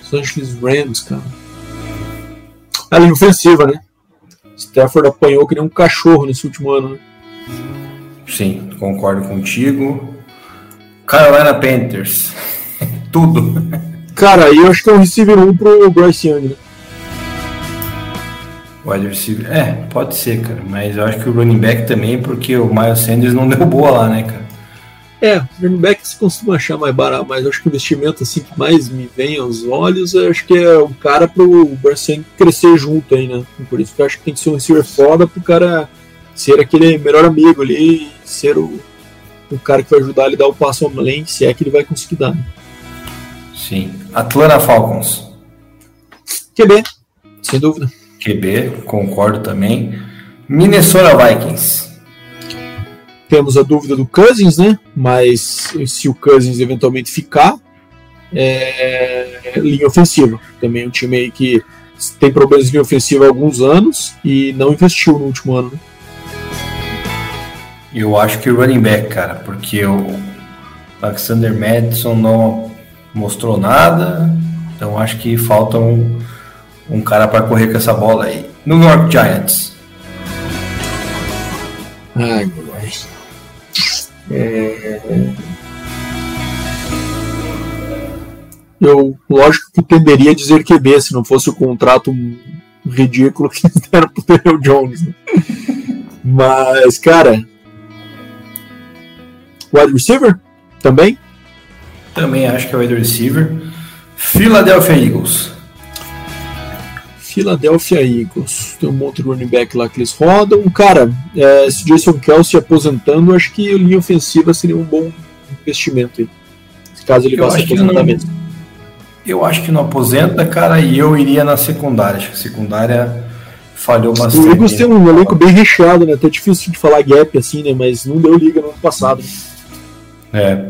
Los Angeles Rams, cara. A linha ofensiva, né? Stafford apanhou que nem um cachorro nesse último ano, né? Sim, concordo contigo. Carolina Panthers. <laughs> Tudo. Cara, eu acho que é um receiver 1 pro Bryce Young, né? Wide receiver. É, pode ser, cara. Mas eu acho que o running back também, porque o Miles Sanders não <laughs> deu boa lá, né, cara? É, running back se costuma achar mais barato, mas acho que o investimento assim que mais me vem aos olhos, acho que é um cara pro Bryce Young crescer junto aí, né? Por isso que eu acho que tem que ser um receiver foda pro cara ser aquele melhor amigo ali, ser o, o cara que vai ajudar ele a dar o passo além, se é que ele vai conseguir dar. Né? Sim. Atlanta Falcons. QB, sem dúvida. QB, concordo também. Minnesota Vikings. Temos a dúvida do Cousins, né? Mas se o Cousins eventualmente ficar, é... linha ofensiva. Também é um time aí que tem problemas de linha ofensiva há alguns anos e não investiu no último ano. Né? Eu acho que o running back, cara, porque o Alexander Madison não mostrou nada, então acho que falta um, um cara para correr com essa bola aí. New York Giants. Ai, ai. É... Eu, lógico que tenderia a dizer QB se não fosse o contrato ridículo que <laughs> deram pro Daniel Jones. Né? Mas, cara. Wide receiver? Também? Também acho que é wide receiver. Philadelphia Eagles. Philadelphia Eagles. Tem um monte de running back lá que eles rodam. Cara, é, se Jason Kelsey aposentando, acho que linha ofensiva seria um bom investimento aí. Caso ele vá se aposentar mesmo. Eu acho que não aposenta, cara, e eu iria na secundária. Acho que a secundária falhou bastante. O Eagles tem um elenco bem recheado, né? Até difícil de falar gap assim, né? Mas não deu liga no ano passado. É.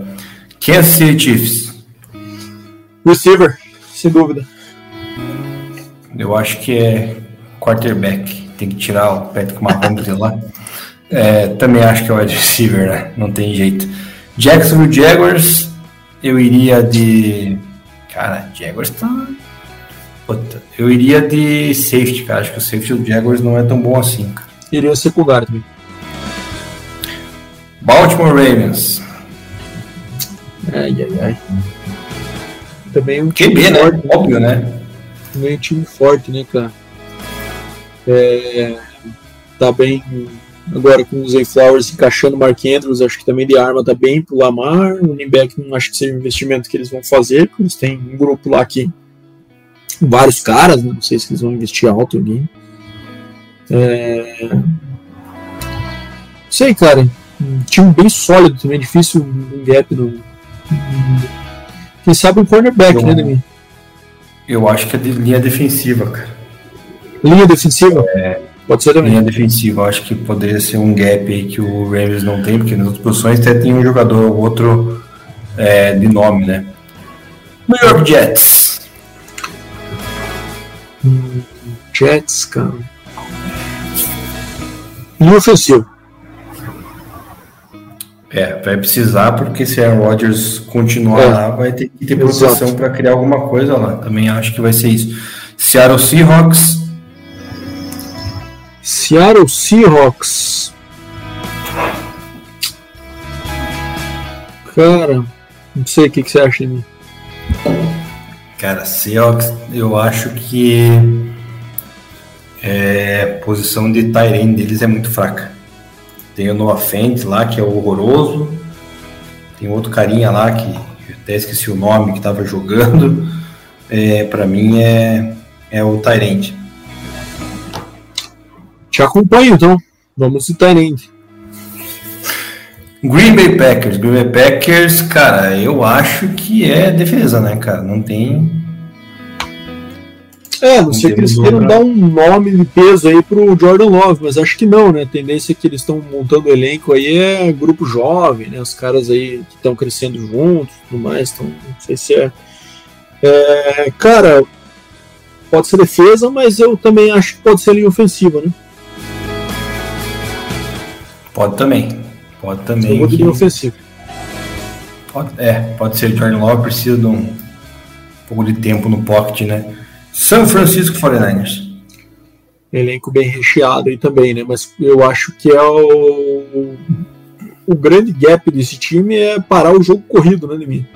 Kansas City Chiefs. Receiver, sem dúvida. Eu acho que é quarterback. Tem que tirar o Patrick Mahomes de lá. É, também acho que é o wide receiver, né? Não tem jeito. Jacksonville Jaguars, eu iria de. Cara, Jaguars tá. Puta, eu iria de safety, cara. Acho que o safety do Jaguars não é tão bom assim, cara. Iria secundário também. Baltimore Ravens. Ai, ai, ai. também time QB, né? Óbvio, né? Também um time forte, né, cara? É, tá bem agora com o Zay Flowers encaixando o Mark Andrews, acho que também de arma tá bem pro Lamar. O Ninbeck não acho que seja um investimento que eles vão fazer, porque eles têm um grupo lá que vários caras, né? não sei se eles vão investir alto alguém. É... Sei, cara. Um time bem sólido também, difícil um gap no. Quem sabe um cornerback, eu, né, Demi? Eu acho que é de linha defensiva, cara. Linha defensiva? É. Pode ser também. Linha defensiva, eu acho que poderia ser um gap aí que o Ravens não tem, porque nas outras posições até tem um jogador ou outro é, de nome, né? New York Jets. Hum, Jets, cara. Linha ofensivo. É, vai precisar, porque se Aaron Rodgers continuar é. lá, vai ter que ter proteção para criar alguma coisa lá. Também acho que vai ser isso. Seattle Seahawks Seattle Seahawks. Cara, não sei o que, que você acha de mim. Cara, Seahawks, eu acho que é, a posição de Tyrene deles é muito fraca. Tem o Noah Fent lá, que é horroroso. Tem outro carinha lá que até esqueci o nome que estava jogando. É, para mim é, é o Tyrande. Te acompanho, então. Vamos de Tyrande. Green Bay Packers. Green Bay Packers, cara, eu acho que é defesa, né, cara? Não tem. É, não, sei que eles queiram dar um nome de peso aí pro Jordan Love, mas acho que não, né? A tendência é que eles estão montando o elenco aí é grupo jovem, né? Os caras aí que estão crescendo juntos tudo mais, então não sei se é. é. Cara, pode ser defesa, mas eu também acho que pode ser linha ofensiva, né? Pode também. Pode também. Muito que... ofensivo. Pode, é, pode ser. Jordan Love precisa de um, pouco de tempo no pocket, né? São Francisco 49ers. Elenco bem recheado aí também, né? Mas eu acho que é o. O grande gap desse time é parar o jogo corrido, né, Nemi?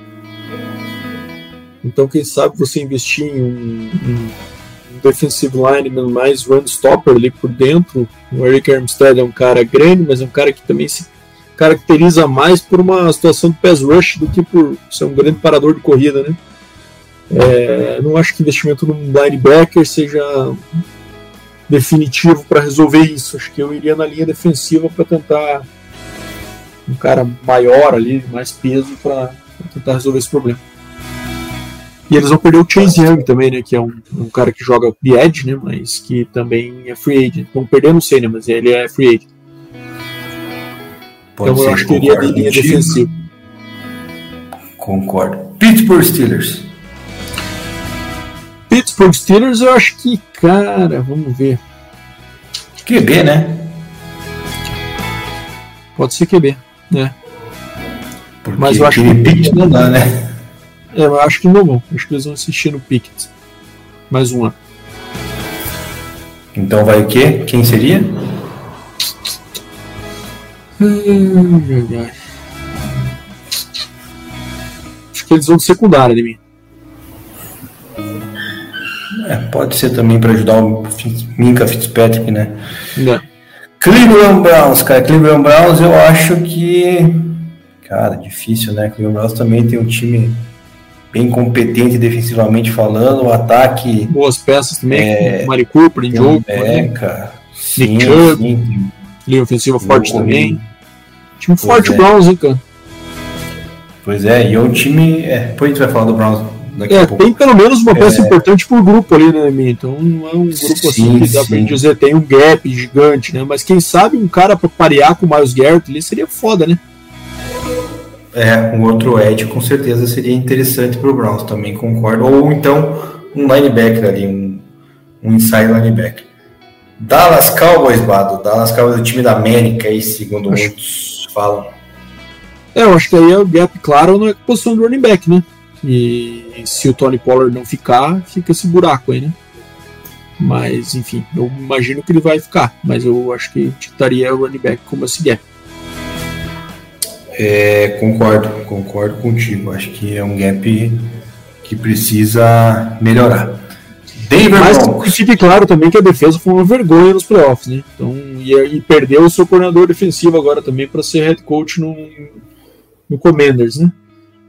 Então, quem sabe você investir em um, um defensive lineman mais run stopper ali por dentro. O Eric Armstead é um cara grande, mas é um cara que também se caracteriza mais por uma situação de pass rush do que por ser um grande parador de corrida, né? É, não acho que investimento no linebacker seja definitivo para resolver isso. Acho que eu iria na linha defensiva para tentar um cara maior ali, mais peso para tentar resolver esse problema. E eles vão perder o Chase Young também, né? Que é um, um cara que joga de edge, né? Mas que também é free agent. Vão perder, não sei, né? Mas ele é free agent. Pode então eu acho que é de linha defensiva. Concordo. Pittsburgh Steelers. Pittsburgh Steelers, eu acho que, cara, vamos ver. QB, né? Pode ser QB, né? Porque Mas eu acho que não dá, né? É, eu acho que não vão. Acho que eles vão assistir no Pickett. Mais um ano. Então vai o quê? Quem seria? Hum. Acho que eles vão de secundária de mim. É, pode ser também para ajudar o Minka Fitzpatrick, né? É. Cleveland Browns, cara. Cleveland Browns eu acho que. Cara, difícil, né? Cleveland Browns também tem um time bem competente defensivamente falando, o ataque. Boas peças também, é, Mari Cooper em jogo. Beca, sim, Nick Chubb, sim. linha ofensiva forte também. Time pois forte é. o Browns, hein, cara. Pois é, e é um time. É, depois a gente vai falar do Browns daqui é, a pouco. Tem pelo menos uma peça é. importante por grupo ali, né, Mi? Então não é um grupo sim, assim que dá pra dizer tem um gap gigante, né? Mas quem sabe um cara pra parear com o Miles Garrett ali seria foda, né? É, um outro edge com certeza seria interessante para o Browns, também concordo. Ou então um linebacker ali, um, um inside linebacker. Dallas Cowboys, Bado. Dallas Cowboys é o time da América, aí, segundo acho... muitos falam. É, eu acho que aí é o gap claro na posição do running back, né? E se o Tony Pollard não ficar, fica esse buraco aí, né? Mas, enfim, eu imagino que ele vai ficar. Mas eu acho que estaria o running back como esse gap. É, concordo, concordo contigo. Acho que é um gap que precisa melhorar. Denver Mas que fique claro também que a defesa foi uma vergonha nos playoffs, né? Então, e, e perdeu o seu coordenador defensivo agora também para ser head coach no, no Commanders, né?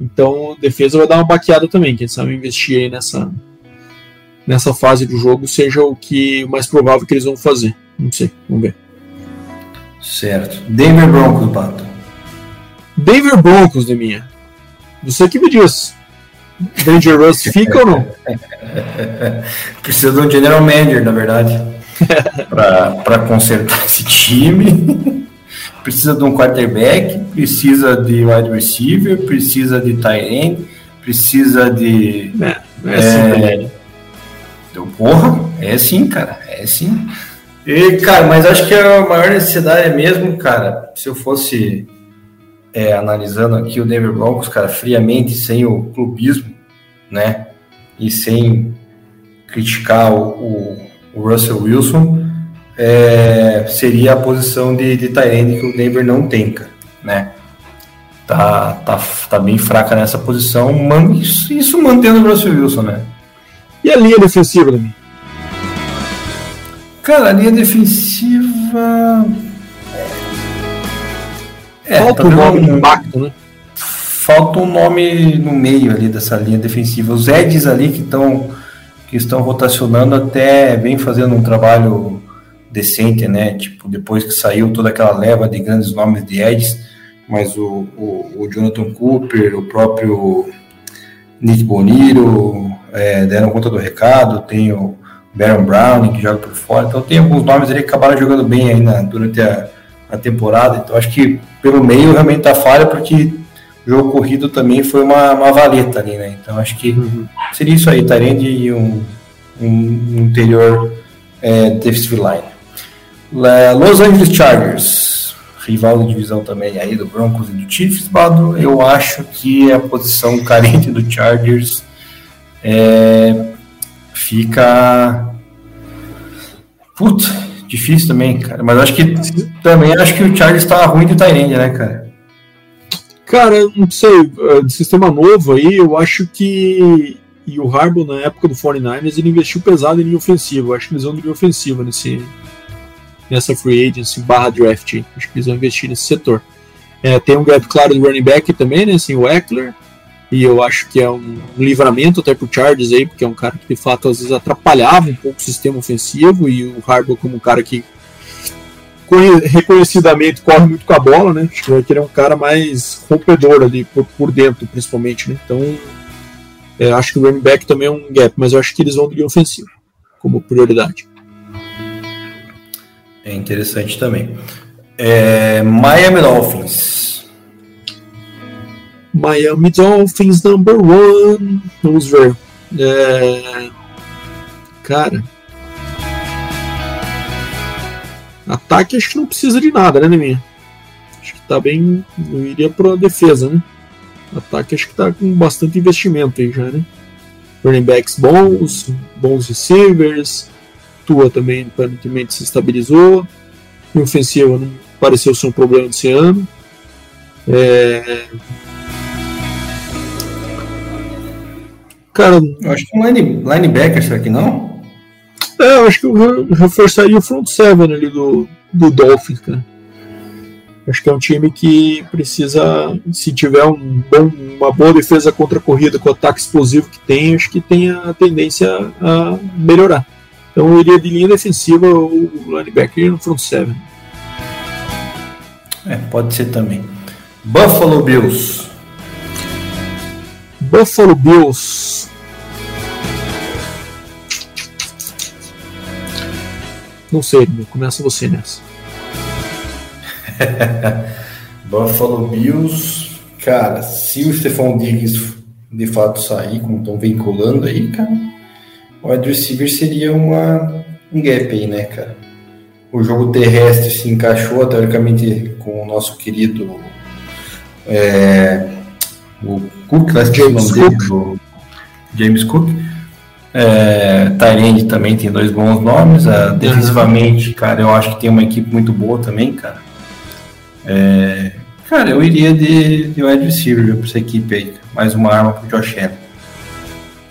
Então, defesa vai dar uma baqueada também. Quem sabe investir aí nessa, nessa fase do jogo seja o que mais provável que eles vão fazer. Não sei, vamos ver. Certo. Denver Broncos, Pato. Denver Broncos, de minha. Você que me diz. Dangerous fica ou não? <laughs> Precisa de um general manager, na verdade, <laughs> para consertar esse time. Precisa de um quarterback, precisa de wide receiver, precisa de tight end, precisa de. É, é assim, é, então, porra, é sim, cara, é sim. E, cara, mas acho que a maior necessidade é mesmo, cara, se eu fosse é, analisando aqui o Denver Broncos, cara, friamente, sem o clubismo, né? E sem criticar o, o, o Russell Wilson, é, seria a posição de, de Tyrande que o Denver não tem, cara, né? Tá, tá, tá bem fraca nessa posição, man, isso, isso mantendo o Russell Wilson, né? E a linha defensiva, Davi? Cara, a linha defensiva. É, Falta tá um nome de impacto, né? Falta um nome no meio ali dessa linha defensiva. Os Eds ali que estão que estão rotacionando até vem fazendo um trabalho decente, né? Tipo, depois que saiu toda aquela leva de grandes nomes de Eds, mas o, o, o Jonathan Cooper, o próprio Nick Boniro é, deram conta do recado, tem o Baron Brown que joga por fora, então tem alguns nomes ali que acabaram jogando bem aí na, durante a, a temporada, então acho que pelo meio realmente tá falha, porque o jogo corrido também foi uma, uma valeta ali, né? Então acho que uhum. seria isso aí, Tyrande e um, um interior é, defensive line. Los Angeles Chargers, rival de divisão também aí do Broncos e do Chiefs, Bado, eu acho que a posição carente do Chargers é, fica. Putz, difícil também, cara. Mas acho que também acho que o Chargers está ruim de Tyrande, né, cara? Cara, não sei, é, de sistema novo aí, eu acho que. E o Harbaugh, na época do 49ers, ele investiu pesado em linha ofensiva. Eu acho que eles vão de linha ofensiva nesse, nessa free agency barra draft. Acho que eles vão investir nesse setor. É, tem um gap claro do running back também, né? Assim, o Eckler. E eu acho que é um livramento até pro Chargers aí, porque é um cara que de fato às vezes atrapalhava um pouco o sistema ofensivo. E o Harbaugh, como um cara que reconhecidamente corre muito com a bola, né? Acho que ele é um cara mais rompedor ali por, por dentro, principalmente, né? Então, é, acho que o running back também é um gap, mas eu acho que eles vão de ofensivo como prioridade. É interessante também. É, Miami Dolphins. Miami Dolphins number one. Vamos ver. É, cara, Ataque acho que não precisa de nada, né, Neminha? Acho que tá bem. Eu iria pra defesa, né? Ataque acho que tá com bastante investimento aí já, né? Running backs bons, bons receivers. Tua também aparentemente se estabilizou. E ofensiva não pareceu ser um problema desse ano. É... Cara. Eu acho que um line, linebacker, será que não? É, eu acho que eu reforçaria o front seven ali do, do Dolphins, cara. Acho que é um time que precisa, se tiver um bom, uma boa defesa contra a corrida com o ataque explosivo que tem, acho que tem a tendência a melhorar. Então eu iria de linha defensiva o linebacker no front seven. É, pode ser também. Buffalo Bills. Buffalo Bills. Não sei, começa você nessa. <laughs> Buffalo Bills, cara, se o Stefan Diggs de fato sair, como estão vinculando aí, cara, o wide receiver seria uma, um gap aí, né, cara? O jogo terrestre se encaixou, teoricamente, com o nosso querido é, o Cook, James Cook. James Cook é, Tyrande também tem dois bons nomes. Uh, defensivamente, cara, eu acho que tem uma equipe muito boa também, cara. É, cara, eu iria de, de wide receiver pra essa equipe aí. Mais uma arma pro Josh Allen.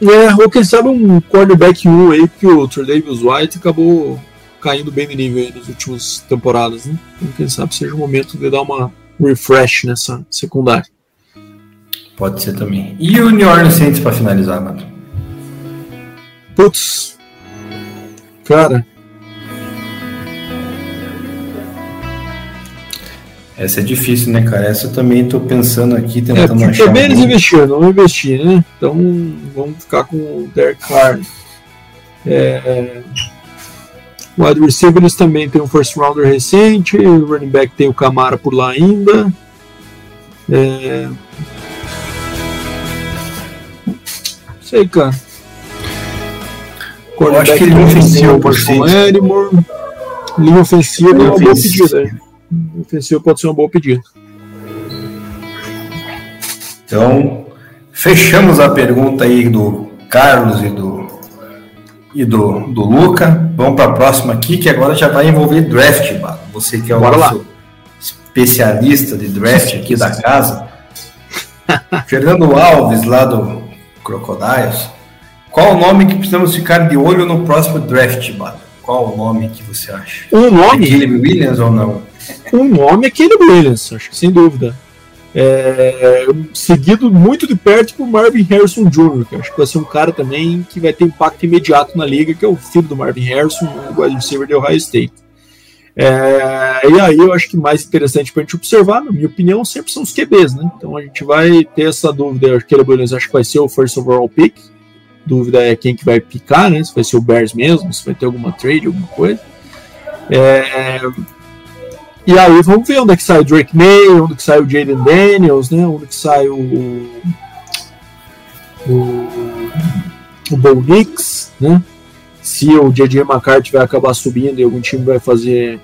É, ou quem sabe um quarterback 1 aí, que o Davis White acabou caindo bem de nível aí nas últimas temporadas, né? Então, quem sabe seja o momento de dar uma refresh nessa secundária. Pode ser também. E o New Orleans Saints para finalizar, mano? Putz. Cara. Essa é difícil, né, cara? Essa eu também tô pensando aqui, tentando é, achar. Também eles investiram, não investir, né? Então vamos ficar com o Derek Carr. É, o wide receiver eles também tem um first rounder recente, o running back tem o Camara por lá ainda. É... Sei, cara. Eu acho que ele ofensivo o Marshall Edmore. Linha ofensiva é uma boa pedida. Linha ofensiva pode ser uma boa pedida. Então, fechamos a pergunta aí do Carlos e do e do, do Luca. Vamos para a próxima aqui, que agora já vai envolver draft, mano. Você que é o Bora nosso lá. especialista de draft aqui da casa. <laughs> Fernando Alves, lá do Crocodiles. Qual o nome que precisamos ficar de olho no próximo draft, mano? Qual o nome que você acha? Um nome? Caleb Williams ou não? Um nome é Caleb Williams, acho que sem dúvida é, seguido muito de perto por Marvin Harrison Jr., que acho que vai ser um cara também que vai ter impacto imediato na liga, que é o filho do Marvin Harrison, o wide receiver de Ohio State. É, e aí eu acho que mais interessante para a gente observar, na minha opinião, sempre são os QBs, né? Então a gente vai ter essa dúvida, aquele Williams acho que vai ser o first overall pick. Dúvida é quem que vai picar, né? Se vai ser o Bears mesmo, se vai ter alguma trade, alguma coisa. É, e aí vamos ver onde é que sai o Drake May, onde é que sai o Jaden Daniels, né? Onde é que sai o. O, o Bo Nix, né? Se o JJ McCarthy vai acabar subindo e algum time vai fazer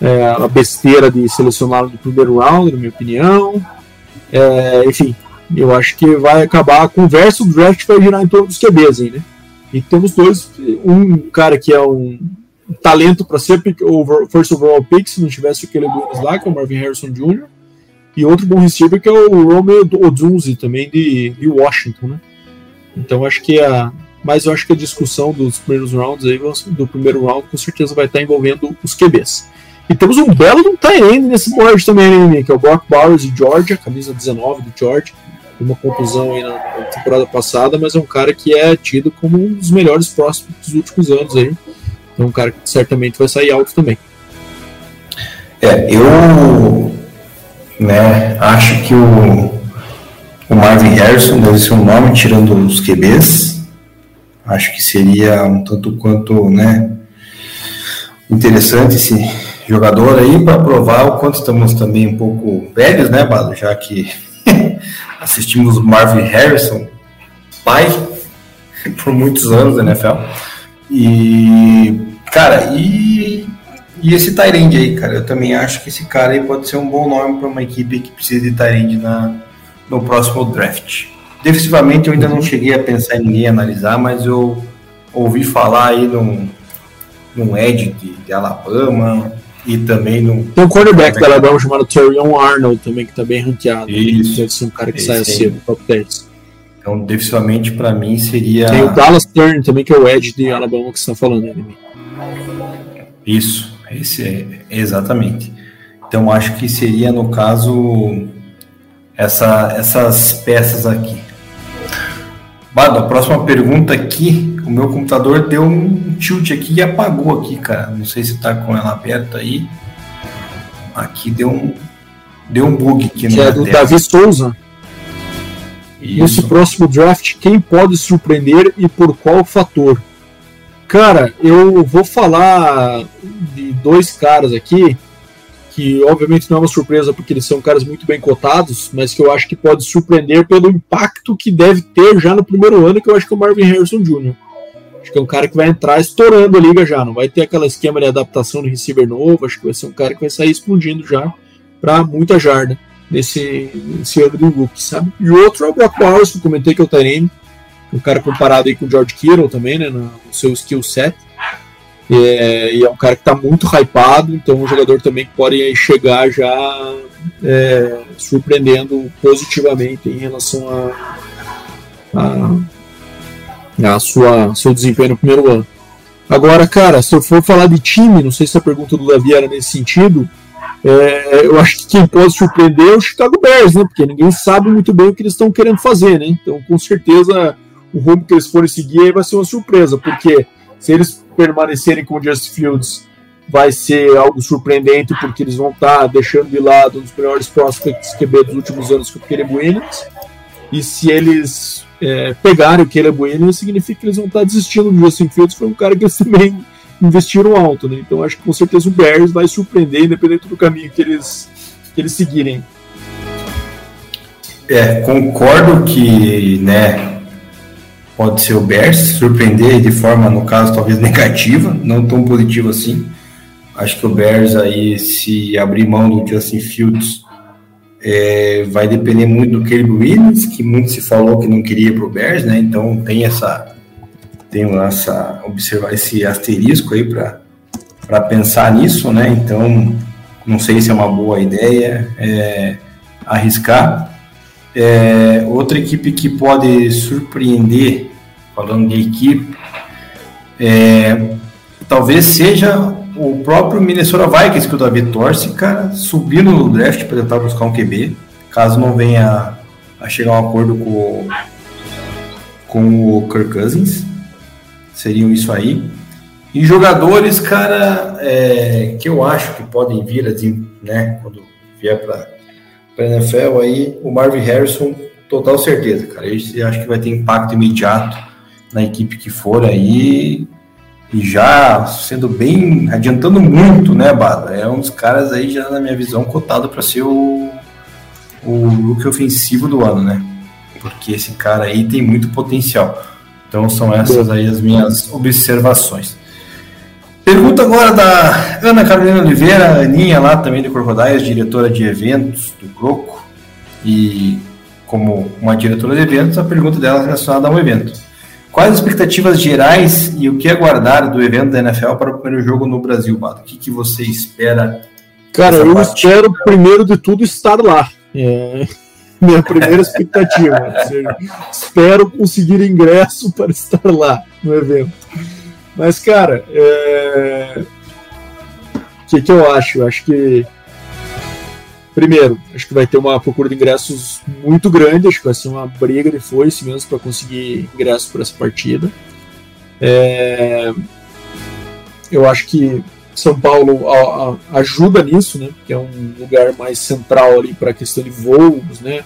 é, a besteira de selecioná-lo no primeiro round, na minha opinião. É, enfim, eu acho que vai acabar a conversa, o draft vai girar em torno dos QBs aí, né? E temos dois, um cara que é um talento para ser over, first overall pick se não tivesse o Caleb Williams lá, que é o Marvin Harrison Jr. E outro bom receiver que é o Romeo Odunzi, também de, de Washington, né? Então acho que a. Mas eu acho que a discussão dos primeiros rounds aí, do primeiro round, com certeza vai estar envolvendo os QBs. E temos um belo de nesse board também, que é o Brock Bowers de Georgia, camisa 19 do Georgia. Uma conclusão aí na temporada passada, mas é um cara que é tido como um dos melhores próximos dos últimos anos aí. É um cara que certamente vai sair alto também. É, eu né, acho que o, o Marvin Harrison deve ser um nome, tirando os QBs. Acho que seria um tanto quanto né, interessante esse jogador aí para provar o quanto estamos também um pouco velhos, né, Bado? Já que <laughs> assistimos Marvin Harrison, pai, <laughs> por muitos anos na NFL. E, cara, e, e esse Tyrande aí, cara, eu também acho que esse cara aí pode ser um bom nome para uma equipe que precisa de Tyrande na, no próximo draft. Defensivamente eu ainda não cheguei a pensar em ninguém analisar, mas eu ouvi falar aí num, num Ed de, de Alabama e também no. Tem um quarterback da Alabama chamado Terion Arnold também, que tá bem ranqueado. Isso. Deve ser um cara que sai cedo, top 10. Então, defensivamente, para mim, seria. Tem o Dallas Turn também, que é o Ed de Alabama que você está falando, né? Isso, esse é, exatamente. Então, acho que seria, no caso, essa, essas peças aqui. Bado, a próxima pergunta aqui, o meu computador deu um tilt aqui e apagou aqui, cara. Não sei se tá com ela aberta aí. Aqui deu um deu um bug aqui Que é do tela. Davi Souza. Isso. Nesse próximo draft, quem pode surpreender e por qual fator? Cara, eu vou falar de dois caras aqui que obviamente não é uma surpresa porque eles são caras muito bem cotados, mas que eu acho que pode surpreender pelo impacto que deve ter já no primeiro ano, que eu acho que é o Marvin Harrison Jr. Acho que é um cara que vai entrar estourando a liga já, não vai ter aquela esquema de adaptação de receiver novo, acho que vai ser um cara que vai sair explodindo já para muita jarda nesse, nesse ano do rookie, sabe? E outro é o Brock que eu comentei que é o Tyrene, um cara comparado aí com o George Kittle também, né, no seu skill set. É, e é um cara que está muito hypado, então um jogador também que pode chegar já é, surpreendendo positivamente em relação a, a, a sua seu desempenho no primeiro ano. Agora, cara, se eu for falar de time, não sei se a pergunta do Davi era nesse sentido, é, eu acho que quem pode surpreender é o Chicago Bears, né? Porque ninguém sabe muito bem o que eles estão querendo fazer, né? Então, com certeza, o rumo que eles forem seguir aí vai ser uma surpresa, porque se eles permanecerem com o Justin Fields, vai ser algo surpreendente, porque eles vão estar tá deixando de lado um dos melhores prospects QB dos últimos anos, que é o Caleb Williams. E se eles é, pegarem o Caleb Williams, significa que eles vão estar tá desistindo do Justin Fields, foi um cara que eles <laughs> também investiram alto, né? Então acho que com certeza o Bears vai surpreender, independente do caminho que eles, que eles seguirem. É, concordo que, né, pode ser o Bears surpreender de forma, no caso, talvez negativa, não tão positiva assim. Acho que o Bears aí, se abrir mão do Justin Fields, é, vai depender muito do Caleb Williams, que muito se falou que não queria para o Bears, né? Então tem essa tem essa observar esse asterisco aí para pensar nisso, né? Então não sei se é uma boa ideia é, arriscar. É, outra equipe que pode surpreender, falando de equipe, é, talvez seja o próprio Minnesota Vikings que o Davi torce, cara, subindo no draft para tentar buscar um QB, caso não venha a chegar a um acordo com, com o Kirk Cousins. Seriam isso aí. E jogadores, cara, é, que eu acho que podem vir, assim, né, quando vier para a NFL aí, o Marvin Harrison, total certeza, cara. Acho que vai ter impacto imediato na equipe que for aí e já sendo bem, adiantando muito, né, Bada? É um dos caras aí já na minha visão cotado para ser o, o look ofensivo do ano, né? Porque esse cara aí tem muito potencial. Então são essas aí as minhas observações. Pergunta agora da Ana Carolina Oliveira, Aninha lá também do Crocodiles, diretora de eventos do Croco. E como uma diretora de eventos, a pergunta dela é relacionada a um evento. Quais as expectativas gerais e o que aguardar do evento da NFL para o primeiro jogo no Brasil, Bato? O que, que você espera? Cara, eu parte? espero, primeiro de tudo, estar lá. É <laughs> minha primeira expectativa. seja, espero conseguir ingresso para estar lá no evento. Mas, cara, é... o que, que eu acho? Eu acho que Primeiro, acho que vai ter uma procura de ingressos muito grande, acho que vai ser uma briga de foice mesmo para conseguir ingresso para essa partida. É... Eu acho que São Paulo a, a, ajuda nisso, né? Porque é um lugar mais central ali para a questão de voos, né?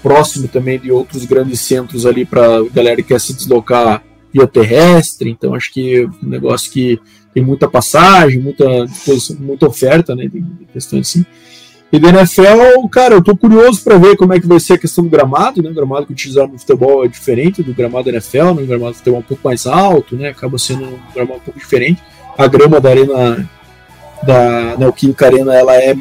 Próximo também de outros grandes centros ali para galera que quer se deslocar via terrestre. Então acho que é um negócio que tem muita passagem, muita muita oferta, né? De questões assim. E da NFL, cara, eu tô curioso para ver como é que vai ser a questão do gramado, né? O gramado que utilizaram no futebol é diferente do gramado da NFL, né? O gramado do futebol é um pouco mais alto, né? Acaba sendo um gramado um pouco diferente. A grama da arena da Neoquímica Arena ela é,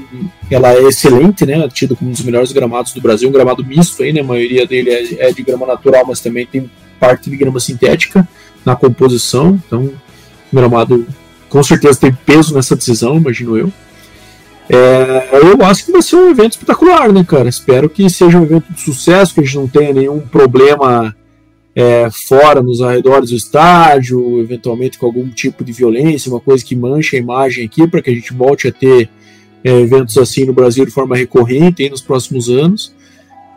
ela é excelente, né? Tido como um dos melhores gramados do Brasil, um gramado misto aí, né? A maioria dele é, é de grama natural, mas também tem parte de grama sintética na composição. Então, o gramado com certeza tem peso nessa decisão, imagino eu. É, eu acho que vai ser um evento espetacular, né, cara? Espero que seja um evento de sucesso, que a gente não tenha nenhum problema é, fora, nos arredores do estádio, eventualmente com algum tipo de violência, uma coisa que mancha a imagem aqui, para que a gente volte a ter é, eventos assim no Brasil de forma recorrente nos próximos anos.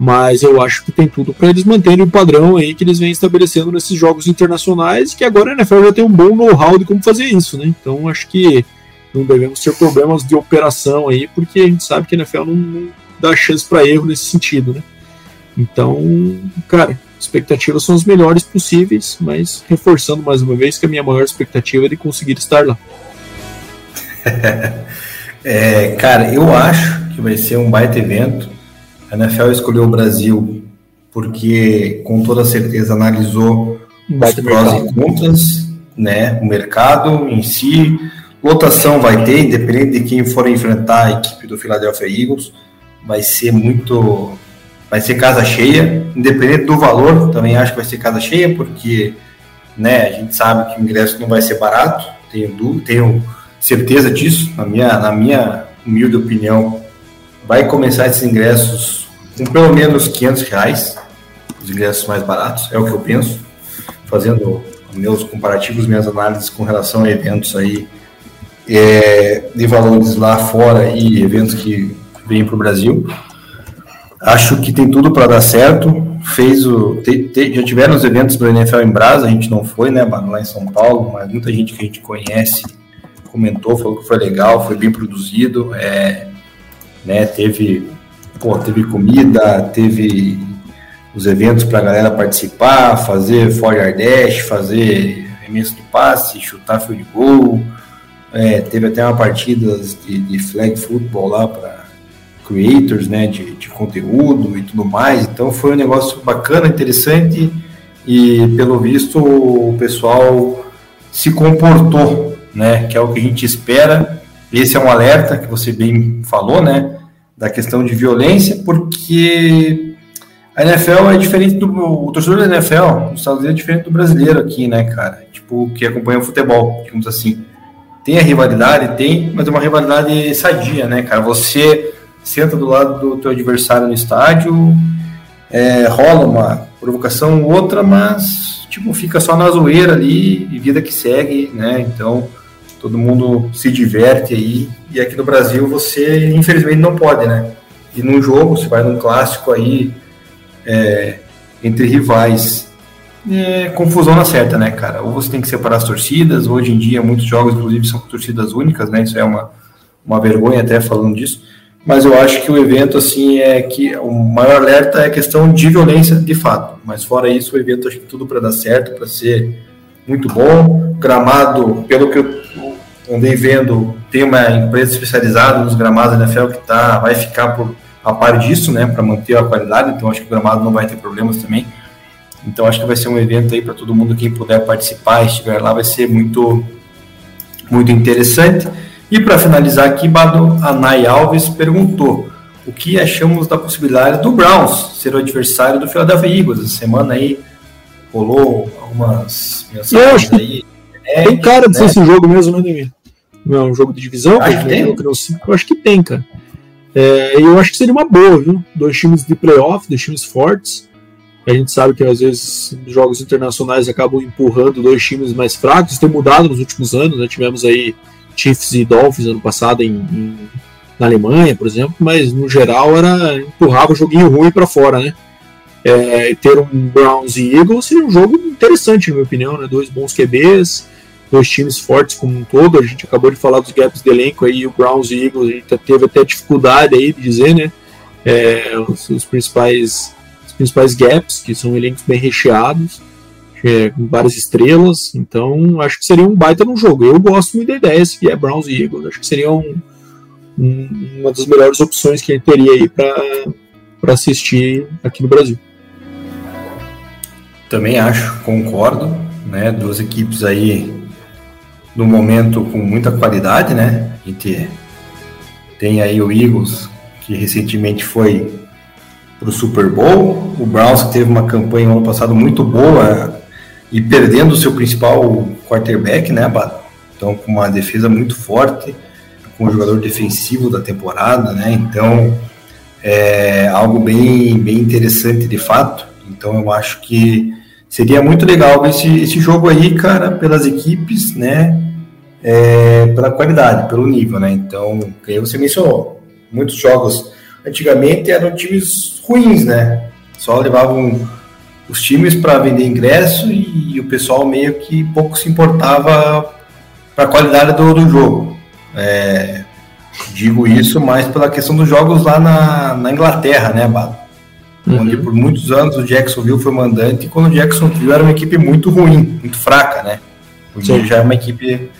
Mas eu acho que tem tudo para eles manterem o padrão aí que eles vêm estabelecendo nesses jogos internacionais, que agora a NFL já tem um bom know-how de como fazer isso, né? Então acho que não devemos ter problemas de operação aí, porque a gente sabe que a NFL não, não dá chance para erro nesse sentido, né? Então, cara, expectativas são as melhores possíveis, mas reforçando mais uma vez que a minha maior expectativa é de conseguir estar lá. <laughs> é, cara, eu acho que vai ser um baita evento. A NFL escolheu o Brasil porque, com toda certeza, analisou os prós e contras, né? O mercado em si, Lotação vai ter, independente de quem for enfrentar a equipe do Philadelphia Eagles, vai ser muito. Vai ser casa cheia, independente do valor, também acho que vai ser casa cheia, porque né, a gente sabe que o ingresso não vai ser barato, tenho, tenho certeza disso, na minha, na minha humilde opinião, vai começar esses ingressos com pelo menos 500 reais, os ingressos mais baratos, é o que eu penso. fazendo meus comparativos, minhas análises com relação a eventos aí é, de valores lá fora e eventos que vêm para o Brasil. Acho que tem tudo para dar certo. Fez o, te, te, já tiveram os eventos do NFL em Brasa, a gente não foi, né, lá em São Paulo, mas muita gente que a gente conhece comentou, falou que foi legal, foi bem produzido, é, né, teve, pô, teve comida, teve os eventos para a galera participar, fazer four dash, fazer remesso de passe, chutar field goal, é, teve até uma partida de, de flag football lá para creators, né, de, de conteúdo e tudo mais, então foi um negócio bacana, interessante e pelo visto o pessoal se comportou, né, que é o que a gente espera. Esse é um alerta que você bem falou, né, da questão de violência, porque a NFL é diferente do. O torcedor da NFL nos Estados Unidos é diferente do brasileiro aqui, né, cara? Tipo, que acompanha o futebol, digamos assim. Tem a rivalidade, tem, mas é uma rivalidade sadia, né, cara? Você senta do lado do teu adversário no estádio, é, rola uma provocação ou outra, mas tipo, fica só na zoeira ali e vida que segue, né? Então todo mundo se diverte aí. E aqui no Brasil você infelizmente não pode, né? E num jogo, você vai num clássico aí, é, entre rivais. É, confusão na certa, né, cara? Ou você tem que separar as torcidas, hoje em dia muitos jogos, inclusive, são torcidas únicas, né? Isso é uma, uma vergonha até falando disso. Mas eu acho que o evento, assim, é que o maior alerta é a questão de violência de fato. Mas fora isso, o evento acho que tudo para dar certo, para ser muito bom. Gramado, pelo que eu andei vendo, tem uma empresa especializada nos gramados da NFL que tá, vai ficar por a par disso, né, para manter a qualidade. Então acho que o gramado não vai ter problemas também. Então acho que vai ser um evento aí para todo mundo quem puder participar, estiver lá, vai ser muito muito interessante. E para finalizar aqui, Bado Anai Alves perguntou: o que achamos da possibilidade do Browns ser o adversário do Philadelphia Eagles? Essa semana aí rolou algumas mensagens aí. É, tem cara de né? ser esse jogo mesmo, né, Demir? Não é um jogo de divisão? Acho que tem. Eu acho que tem, cara. É, eu acho que seria uma boa, viu? Dois times de playoff, dois times fortes. A gente sabe que às vezes jogos internacionais acabam empurrando dois times mais fracos. Isso tem mudado nos últimos anos. Né? Tivemos aí Chiefs e Dolphins ano passado em, em, na Alemanha, por exemplo, mas no geral era empurrava o joguinho ruim para fora, né? É, ter um Browns e Eagles seria um jogo interessante, na minha opinião, né? Dois bons QBs, dois times fortes como um todo. A gente acabou de falar dos gaps de elenco aí, o Browns e Eagles, a gente teve até dificuldade aí de dizer, né? É, os, os, principais, os principais gaps, que são elencos bem recheados, é, com várias estrelas. Então, acho que seria um baita no jogo. Eu gosto muito da ideia, se vier Browns e Eagles. Acho que seria um, um, uma das melhores opções que a gente teria aí para assistir aqui no Brasil. Também acho, concordo. Né, duas equipes aí no momento com muita qualidade, né? A gente tem aí o Eagles, que recentemente foi para o Super Bowl, o Browns que teve uma campanha no ano passado muito boa e perdendo o seu principal quarterback, né, Então, com uma defesa muito forte, com o jogador defensivo da temporada, né? Então, é algo bem, bem interessante de fato. Então, eu acho que seria muito legal esse, esse jogo aí, cara, pelas equipes, né? É, pela qualidade, pelo nível, né? Então, que você mencionou, muitos jogos antigamente eram times ruins, né? Só levavam os times para vender ingresso e, e, o pessoal meio que pouco se importava para a qualidade do, do jogo. É, digo isso mais pela questão dos jogos lá na, na Inglaterra, né, Bado? Uhum. onde por muitos anos o Jacksonville foi mandante, e quando o Jacksonville era uma equipe muito ruim, muito fraca, né? Hoje já é uma equipe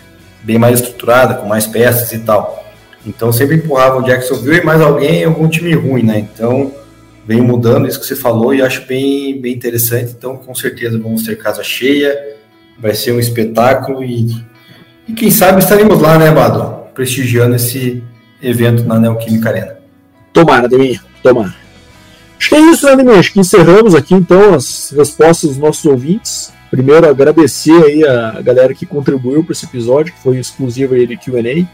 bem mais estruturada, com mais peças e tal. Então sempre empurrava o Jacksonville e mais alguém, algum time ruim, né? Então vem mudando isso que você falou e acho bem, bem interessante. Então com certeza vamos ter casa cheia, vai ser um espetáculo e, e quem sabe estaremos lá, né, Bado? Prestigiando esse evento na Neoquímica Arena. Tomara, Deminha, tomara. Acho que é isso, né? Acho que encerramos aqui então as respostas dos nossos ouvintes. Primeiro, agradecer aí a galera que contribuiu para esse episódio, que foi exclusivo aí de QA.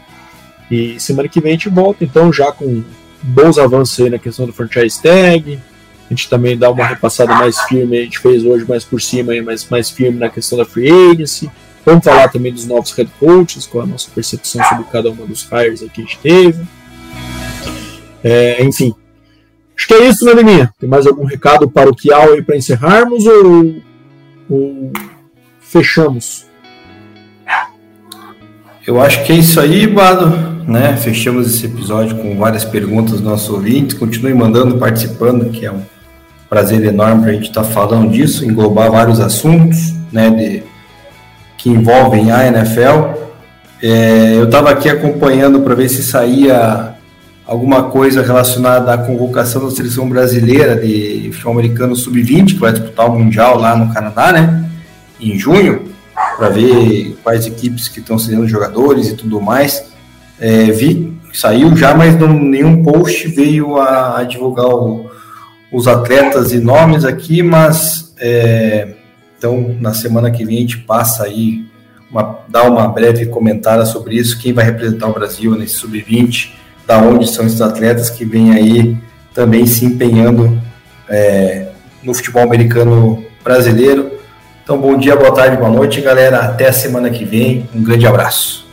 E semana que vem a gente volta então já com bons avanços aí na questão do franchise tag, a gente também dá uma repassada mais firme, a gente fez hoje mais por cima, mais, mais firme na questão da free agency. Vamos falar também dos novos head coaches, qual a nossa percepção sobre cada uma dos hires que a gente teve. É, enfim, acho que é isso, né, Leminha? Tem mais algum recado paroquial aí para encerrarmos ou, ou fechamos? Eu acho que é isso aí, Bado. Né? Fechamos esse episódio com várias perguntas dos nossos ouvintes. Continue mandando, participando, que é um prazer enorme para a gente estar tá falando disso, englobar vários assuntos né, de, que envolvem a NFL. É, eu estava aqui acompanhando para ver se saía alguma coisa relacionada à convocação da seleção brasileira de futebol americano sub-20, que vai disputar o Mundial lá no Canadá, né? Em junho, para ver quais equipes que estão sendo jogadores e tudo mais. É, vi, saiu já, mas não, nenhum post veio a, a divulgar o, os atletas e nomes aqui, mas é, então na semana que vem a gente passa aí, uma, dá uma breve comentária sobre isso, quem vai representar o Brasil nesse sub-20, da onde são esses atletas que vêm aí também se empenhando é, no futebol americano brasileiro. Então, bom dia, boa tarde, boa noite, galera. Até a semana que vem. Um grande abraço.